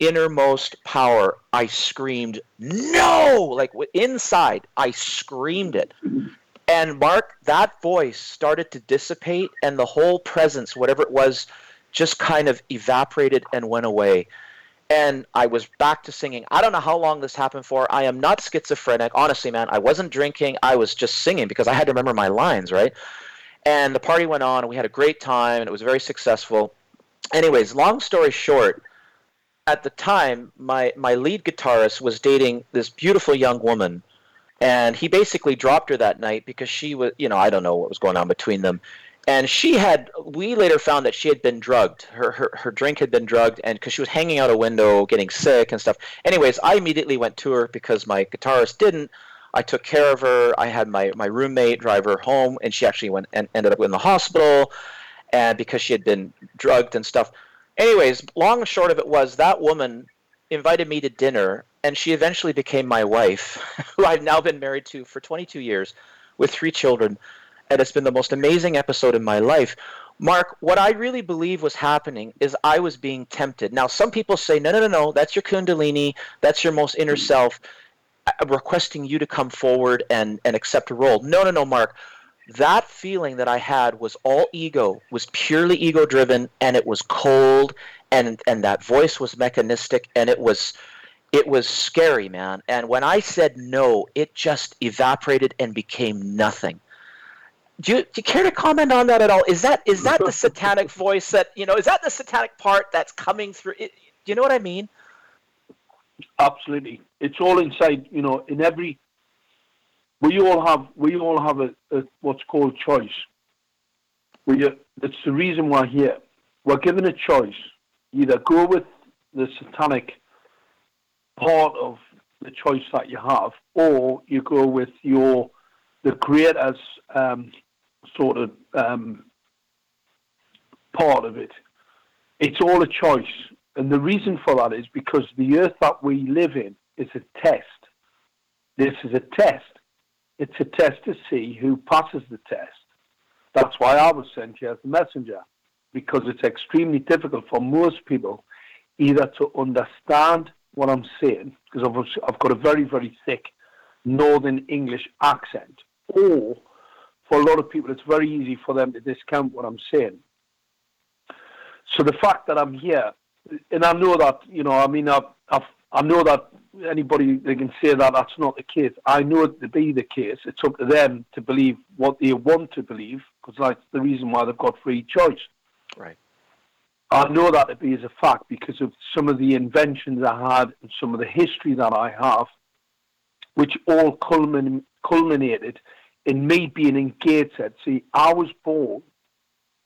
innermost power, I screamed, No! Like inside, I screamed it. And Mark, that voice started to dissipate, and the whole presence, whatever it was, just kind of evaporated and went away and I was back to singing. I don't know how long this happened for. I am not schizophrenic. Honestly, man, I wasn't drinking. I was just singing because I had to remember my lines, right? And the party went on, and we had a great time, and it was very successful. Anyways, long story short, at the time, my, my lead guitarist was dating this beautiful young woman, and he basically dropped her that night because she was, you know, I don't know what was going on between them and she had we later found that she had been drugged her her, her drink had been drugged and because she was hanging out a window getting sick and stuff anyways i immediately went to her because my guitarist didn't I took care of her. I had my, my roommate drive her home, and she actually went and ended up in the hospital, and because she had been drugged and stuff. Anyways, long and short of it was that woman invited me to dinner, and she eventually became my wife, <laughs> who I've now been married to for 22 years, with three children, and it's been the most amazing episode in my life. Mark, what I really believe was happening is I was being tempted. Now, some people say, no, no, no, no, that's your Kundalini, that's your most inner self, I'm requesting you to come forward and, and accept a role. No, no, no, Mark. That feeling that I had was all ego, was purely ego driven, and it was cold, and and that voice was mechanistic, and it was it was scary, man. And when I said no, it just evaporated and became nothing do you, do you care to comment on that at all? Is that is that the <laughs> satanic voice that you know? Is that the satanic part that's coming through? It, do you know what I mean? Absolutely, it's all inside. You know, in every we all have we all have a, a what's called choice. We it's the reason we're here. We're given a choice: either go with the satanic part of the choice that you have, or you go with your the creator's um, sort of um, part of it. It's all a choice. And the reason for that is because the earth that we live in is a test. This is a test. It's a test to see who passes the test. That's why I was sent here as a messenger, because it's extremely difficult for most people either to understand what I'm saying, because I've, I've got a very, very thick Northern English accent, or for a lot of people, it's very easy for them to discount what I'm saying. So the fact that I'm here, and I know that, you know, I mean, I've, I've, I know that anybody they can say that that's not the case. I know it to be the case. It's up to them to believe what they want to believe, because that's the reason why they've got free choice. Right. I know that to be as a fact because of some of the inventions I had and some of the history that I have, which all culmin- culminated in me being in Gateshead. See, I was born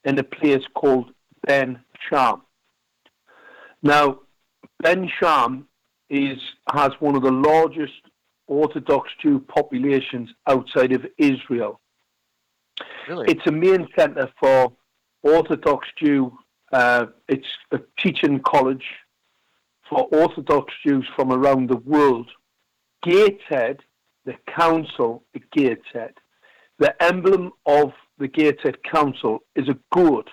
in a place called Ben Sham. Now, Bensham is has one of the largest Orthodox Jew populations outside of Israel. Really? It's a main centre for Orthodox Jew. Uh, it's a teaching college for Orthodox Jews from around the world. Gateshead, the council at Gateshead, the emblem of the Gateshead Council is a goat.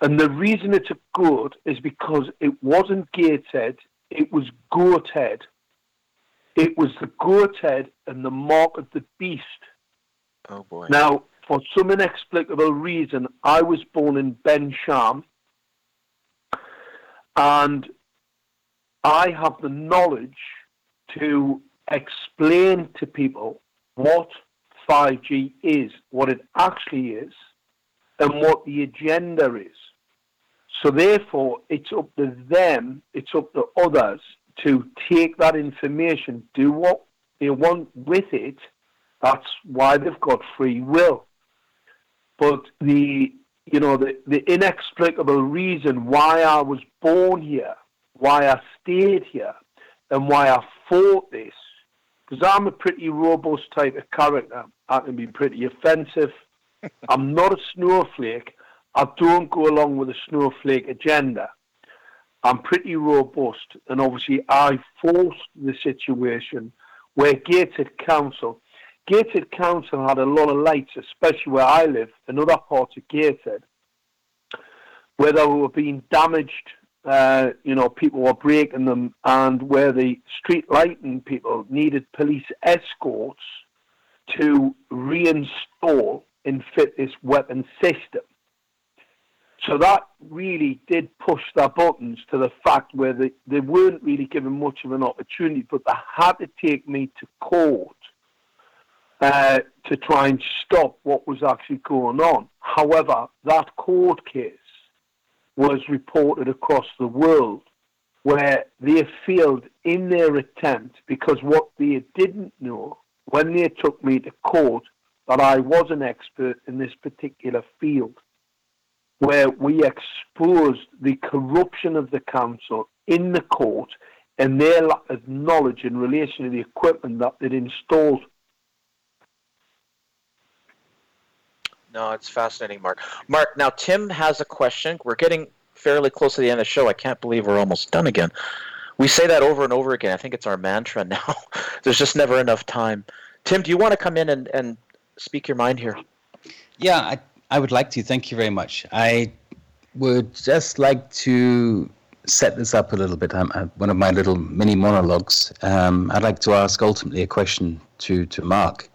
And the reason it's a goat is because it wasn't Gateshead, it was Goathead. It was the goat head and the mark of the beast. Oh boy. Now, for some inexplicable reason, I was born in Ben Sham, and I have the knowledge to explain to people what 5G is, what it actually is, and what the agenda is. So therefore, it's up to them, it's up to others to take that information, do what they want with it. That's why they've got free will. But the you know the, the inexplicable reason why I was born here, why I stayed here, and why I fought this, because I'm a pretty robust type of character. I can be pretty offensive. <laughs> I'm not a snowflake. I don't go along with a snowflake agenda. I'm pretty robust, and obviously, I forced the situation where gated Council, Gateshead Council had a lot of lights, especially where I live, in other parts of gated, where they were being damaged. Uh, you know, people were breaking them, and where the street lighting people needed police escorts to reinstall and fit this weapon system. So that really did push their buttons to the fact where they, they weren't really given much of an opportunity, but they had to take me to court uh, to try and stop what was actually going on. However, that court case was reported across the world where they failed in their attempt because what they didn't know when they took me to court that I was an expert in this particular field, where we exposed the corruption of the council in the court and their lack of knowledge in relation to the equipment that they'd installed. No, it's fascinating, Mark. Mark, now Tim has a question. We're getting fairly close to the end of the show. I can't believe we're almost done again. We say that over and over again. I think it's our mantra <laughs> now. There's just never enough time. Tim, do you want to come in and, and speak your mind here? Yeah, I, I would like to. Thank you very much. I would just like to set this up a little bit. I'm, I'm one of my little mini monologues. Um, I'd like to ask ultimately a question to, to Mark.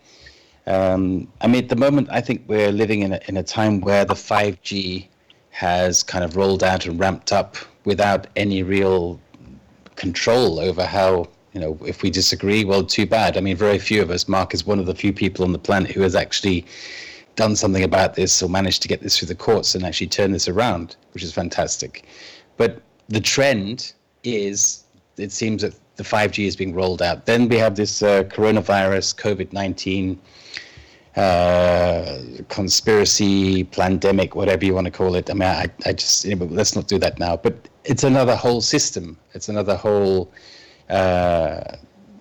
Um, I mean, at the moment, I think we're living in a, in a time where the 5G has kind of rolled out and ramped up without any real control over how, you know, if we disagree, well, too bad. I mean, very few of us, Mark is one of the few people on the planet who has actually done something about this or managed to get this through the courts and actually turn this around, which is fantastic. But the trend is, it seems that the 5G is being rolled out. Then we have this uh, coronavirus, COVID 19 uh, conspiracy, pandemic, whatever you want to call it. I mean, I, I just, you know, let's not do that now. But it's another whole system. It's another whole, uh,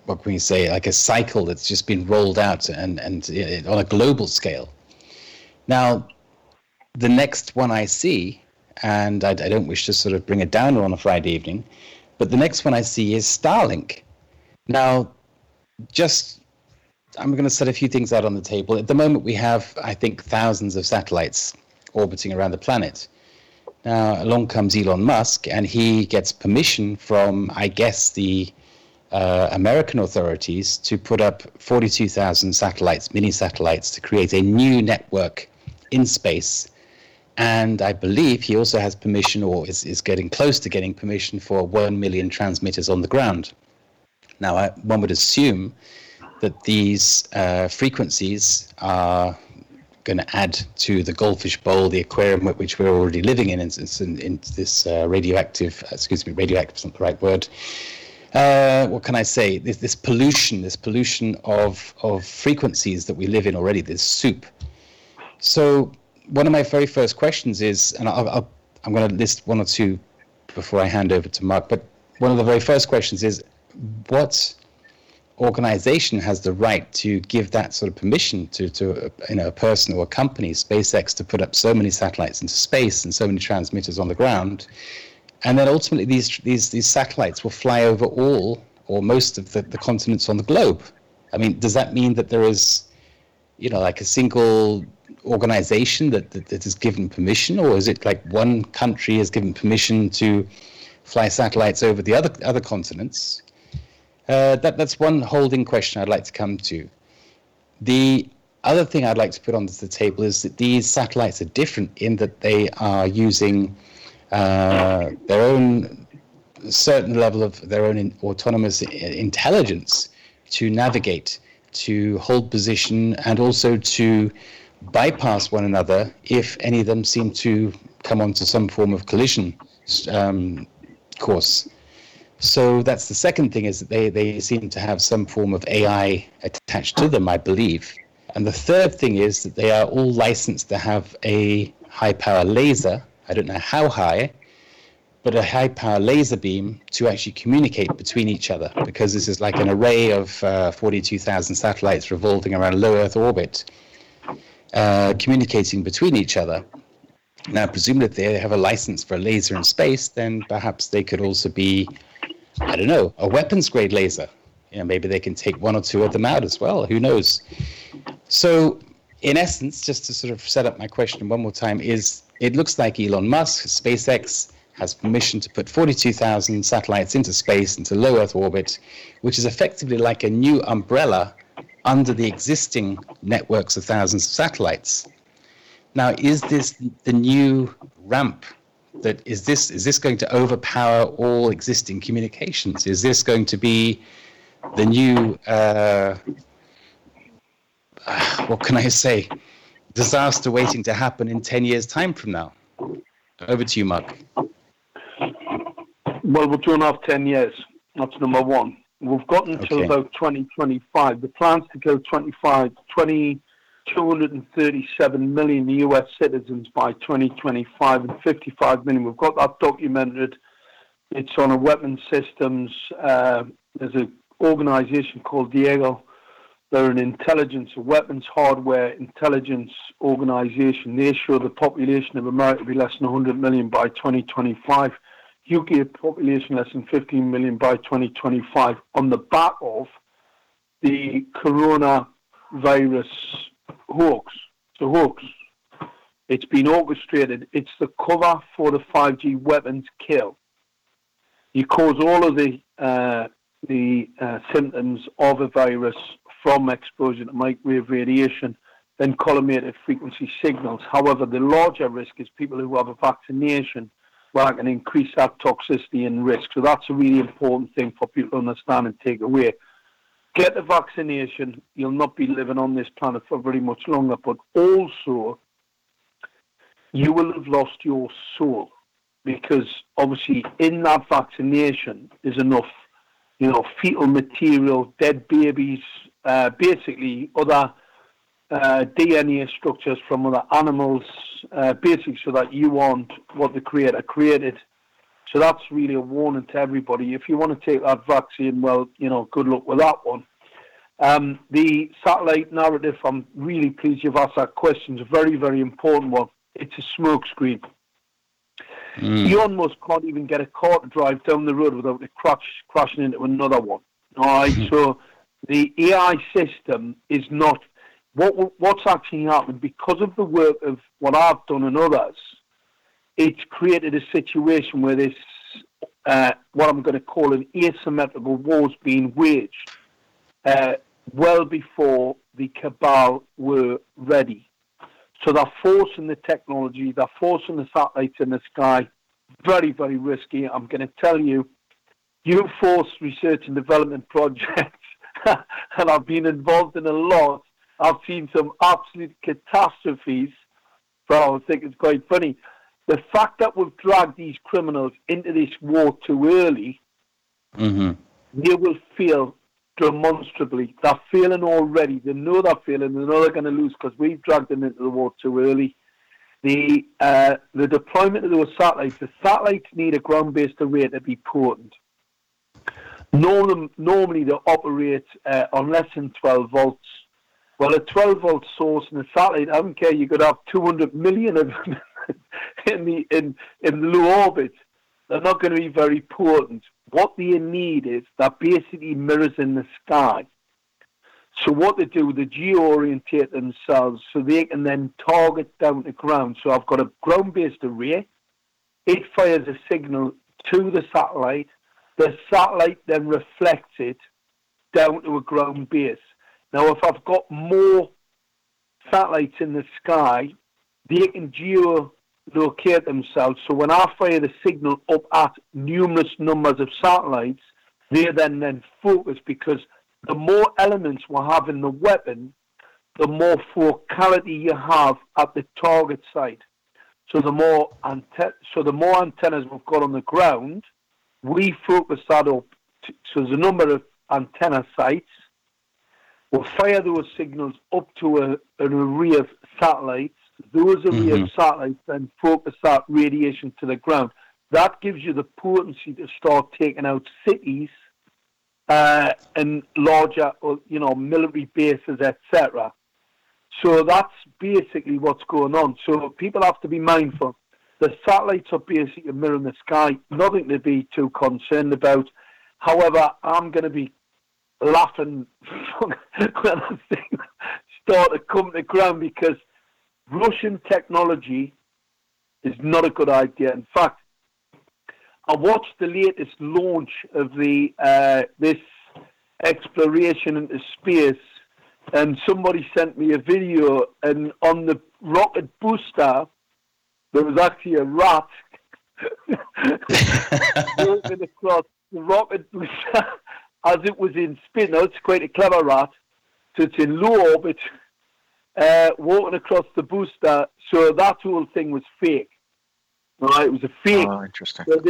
what can we say, like a cycle that's just been rolled out and, and on a global scale. Now, the next one I see, and I, I don't wish to sort of bring it down on a Friday evening, but the next one I see is Starlink. Now, just I'm going to set a few things out on the table. At the moment, we have, I think, thousands of satellites orbiting around the planet. Now, along comes Elon Musk, and he gets permission from, I guess, the uh, American authorities to put up 42,000 satellites, mini satellites, to create a new network in space. And I believe he also has permission, or is, is getting close to getting permission, for 1 million transmitters on the ground. Now, I, one would assume that these uh, frequencies are going to add to the goldfish bowl, the aquarium which we're already living in, in, in, in this uh, radioactive, excuse me, radioactive is not the right word. Uh, what can I say? This, this pollution, this pollution of, of frequencies that we live in already, this soup. So, one of my very first questions is, and I'll, I'll, I'm going to list one or two before I hand over to Mark, but one of the very first questions is what organization has the right to give that sort of permission to, to you know, a person or a company, SpaceX, to put up so many satellites into space and so many transmitters on the ground. And then ultimately, these, these, these satellites will fly over all or most of the, the continents on the globe. I mean, does that mean that there is, you know, like a single organization that, that, that is given permission, or is it like one country is given permission to fly satellites over the other other continents? Uh, that, that's one holding question I'd like to come to. The other thing I'd like to put onto the table is that these satellites are different in that they are using uh, their own certain level of their own in, autonomous intelligence to navigate, to hold position, and also to bypass one another if any of them seem to come onto some form of collision um, course. So that's the second thing is that they, they seem to have some form of AI attached to them, I believe. And the third thing is that they are all licensed to have a high power laser. I don't know how high, but a high power laser beam to actually communicate between each other because this is like an array of uh, 42,000 satellites revolving around low Earth orbit, uh, communicating between each other. Now, presumably, if they have a license for a laser in space, then perhaps they could also be I don't know, a weapons grade laser. You know, maybe they can take one or two of them out as well. Who knows? So, in essence, just to sort of set up my question one more time, is it looks like Elon Musk, SpaceX, has permission to put 42,000 satellites into space, into low Earth orbit, which is effectively like a new umbrella under the existing networks of thousands of satellites. Now, is this the new ramp that is this is this going to overpower all existing communications? Is this going to be the new uh, <sighs> what can I say disaster waiting to happen in ten years' time from now? Over to you, Mark. Well, we're two and a half, ten years. That's number one. We've got until okay. about 2025. The plans to go 25, 20, 237 million US citizens by 2025 and 55 million. We've got that documented It's on a weapons systems. Uh, there's an organization called Deagel. They're an intelligence, a weapons hardware intelligence organization. They show the population of America to be less than 100 million by 2025. UK population less than 15 million by 2025 on the back of the coronavirus hoax. It's a hoax. It's been orchestrated. It's the cover for the 5G weapons kill. You cause all of the uh, the uh, symptoms of a virus from exposure to microwave radiation, then collimated frequency signals. However, the larger risk is people who have a vaccination where I can increase that toxicity and risk. So that's a really important thing for people to understand and take away. Get the vaccination, you'll not be living on this planet for very much longer, but also you will have lost your soul because obviously in that vaccination is enough, you know, fetal material, dead babies, uh, basically other uh, DNA structures from other animals, uh, basically so that you want what the creator created. So that's really a warning to everybody. If you want to take that vaccine, well, you know, good luck with that one. Um, the satellite narrative, I'm really pleased you've asked that question. It's a very, very important one. It's a smokescreen. Mm. Elon Musk can't even get a car to drive down the road without it crash, crashing into another one. All right, mm. so the AI system is not what what's actually happened because of the work of what I've done and others. It's created a situation where this uh, what I'm going to call an asymmetrical war is being waged uh, well before the cabal were ready. So they're forcing the technology, they're forcing the satellites in the sky. Very, very risky. I'm going to tell you, you force research and development <laughs> projects, <laughs> and I've been involved in a lot. I've seen some absolute catastrophes. So I think it's quite funny. The fact that we've dragged these criminals into this war too early, mm-hmm. they will feel demonstrably. They're failing already. They know they're failing. They know they're going to lose because we've dragged them into the war too early. The uh, the deployment of those satellites, the satellites need a ground-based array to be potent. Norm, normally they operate uh, on less than 12 volts. Well, a 12 volt source in a satellite, I don't care, you could have 200 million of them <laughs> in the in in low orbit. They're not going to be very potent. What they need is that basically mirrors in the sky. So what they do, they geo-orientate themselves so they can then target down to ground. So I've got a ground-based array. It fires a signal to the satellite. The satellite then reflects it down to a ground base. Now, if I've got more satellites in the sky, they can geo locate themselves. So when I fire the signal up at numerous numbers of satellites, they then then focus because the more elements we have in the weapon, the more focality you have at the target site. So the more ante- so the more antennas we've got on the ground, we focus that up. To, so there's a number of antenna sites. We'll fire those signals up to a, an array of satellites those are mm-hmm. the satellites then focus that radiation to the ground. That gives you the potency to start taking out cities uh, and larger, you know, military bases, etc. So that's basically what's going on. So people have to be mindful. The satellites are basically a mirror in the sky, nothing to be too concerned about. However, I'm going to be laughing <laughs> when I think start to come to ground because Russian technology is not a good idea. In fact, I watched the latest launch of the uh, this exploration into space, and somebody sent me a video, and on the rocket booster, there was actually a rat <laughs> walking across the rocket booster <laughs> as it was in spin. Now, it's quite a clever rat, so it's in low orbit uh, walking across the booster. So that whole thing was fake. Right, it was a fake. Oh, interesting. So,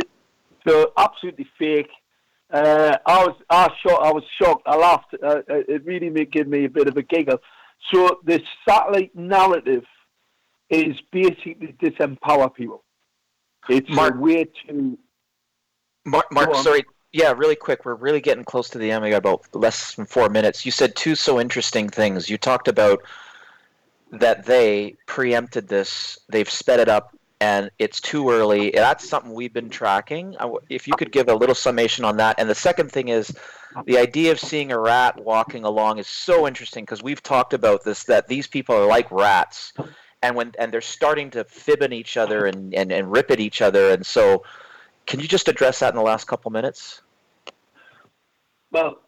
so absolutely fake. Uh, I was, I shocked. I was shocked. I laughed. Uh, uh it really made, gave me a bit of a giggle. So the satellite narrative is basically disempower people. It's Mark, a way to Mark, Mark sorry. Yeah, really quick. We're really getting close to the end. We got about less than four minutes. You said two so interesting things. You talked about that they preempted this, they've sped it up, and it's too early. That's something we've been tracking. If you could give a little summation on that. And the second thing is the idea of seeing a rat walking along is so interesting because we've talked about this that these people are like rats. And when and they're starting to fib at each other and, and, and rip at each other. And so can you just address that in the last couple minutes? Well,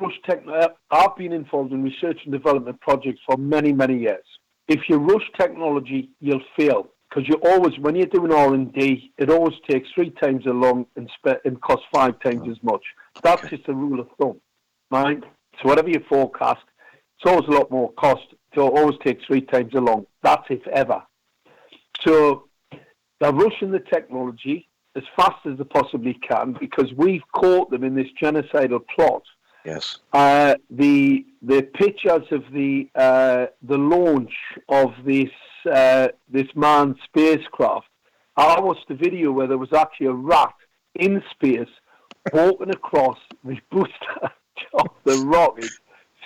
uh, I've been involved in research and development projects for many, many years. If you rush technology, you'll fail because you always, when you're doing R and D, it always takes three times as long and, spe- and costs five times as much. That's just a rule of thumb, right? So whatever you forecast, it's always a lot more cost. So it always takes three times as long. That's if ever. So they're rushing the technology as fast as they possibly can because we've caught them in this genocidal plot. Yes. Uh, the the pictures of the uh, the launch of this uh, this manned spacecraft. I watched the video where there was actually a rat in space walking across the booster <laughs> of the rocket.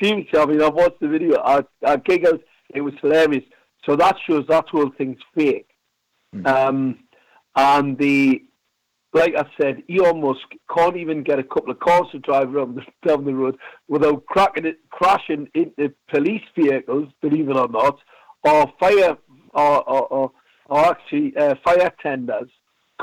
Seriously, I mean, I watched the video. I, I giggled. It was hilarious. So that shows that whole thing's fake. Mm-hmm. Um, and the like I said, Elon Musk can't even get a couple of cars to drive around the, down the road without cracking it, crashing into police vehicles, believe it or not, or fire, or, or, or, or actually uh, fire tenders.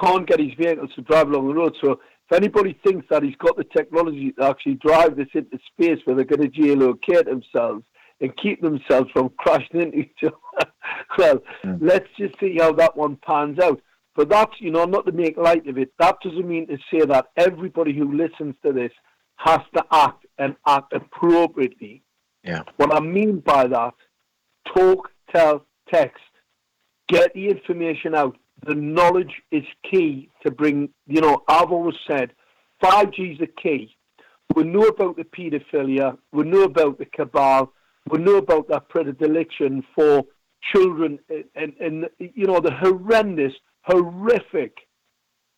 Can't get his vehicles to drive along the road. So if anybody thinks that he's got the technology to actually drive this into space where they're going to geolocate themselves and keep themselves from <laughs> crashing into each other, <laughs> well, mm. let's just see how that one pans out. But that's, you know, not to make light of it, that doesn't mean to say that everybody who listens to this has to act and act appropriately. Yeah. What I mean by that, talk, tell, text. Get the information out. The knowledge is key to bring, you know, I've always said 5G is the key. We know about the paedophilia, we know about the cabal, we know about that predilection for children and, and, and you know, the horrendous horrific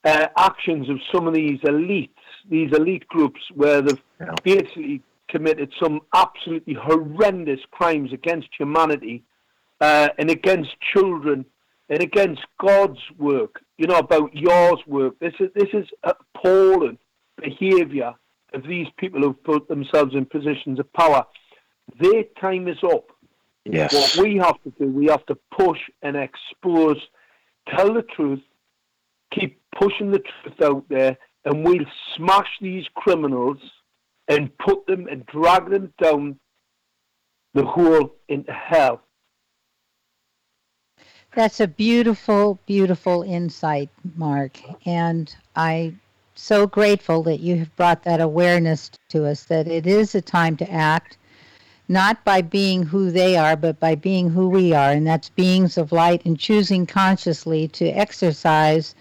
uh, actions of some of these elites, these elite groups, where they've yeah. basically committed some absolutely horrendous crimes against humanity uh, and against children and against God's work. You know about yours work. This is this is appalling behaviour of these people who've put themselves in positions of power. Their time is up. Yes. What we have to do, we have to push and expose tell the truth, keep pushing the truth out there, and we'll smash these criminals and put them and drag them down the hole into hell. That's a beautiful, beautiful insight, Mark. And I'm so grateful that you have brought that awareness to us that it is a time to act not by being who they are, but by being who we are, and that's beings of light and choosing consciously to exercise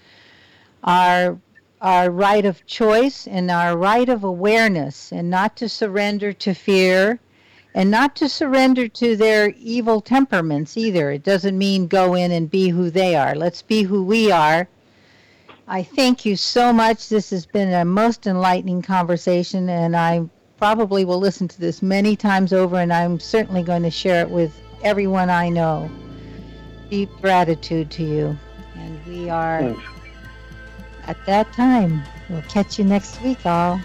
our our right of choice and our right of awareness and not to surrender to fear and not to surrender to their evil temperaments either. It doesn't mean go in and be who they are. Let's be who we are. I thank you so much. This has been a most enlightening conversation, and I probably will listen to this many times over, and I'm certainly going to share it with everyone I know. Deep gratitude to you. And we are Thanks. at that time. We'll catch you next week, all.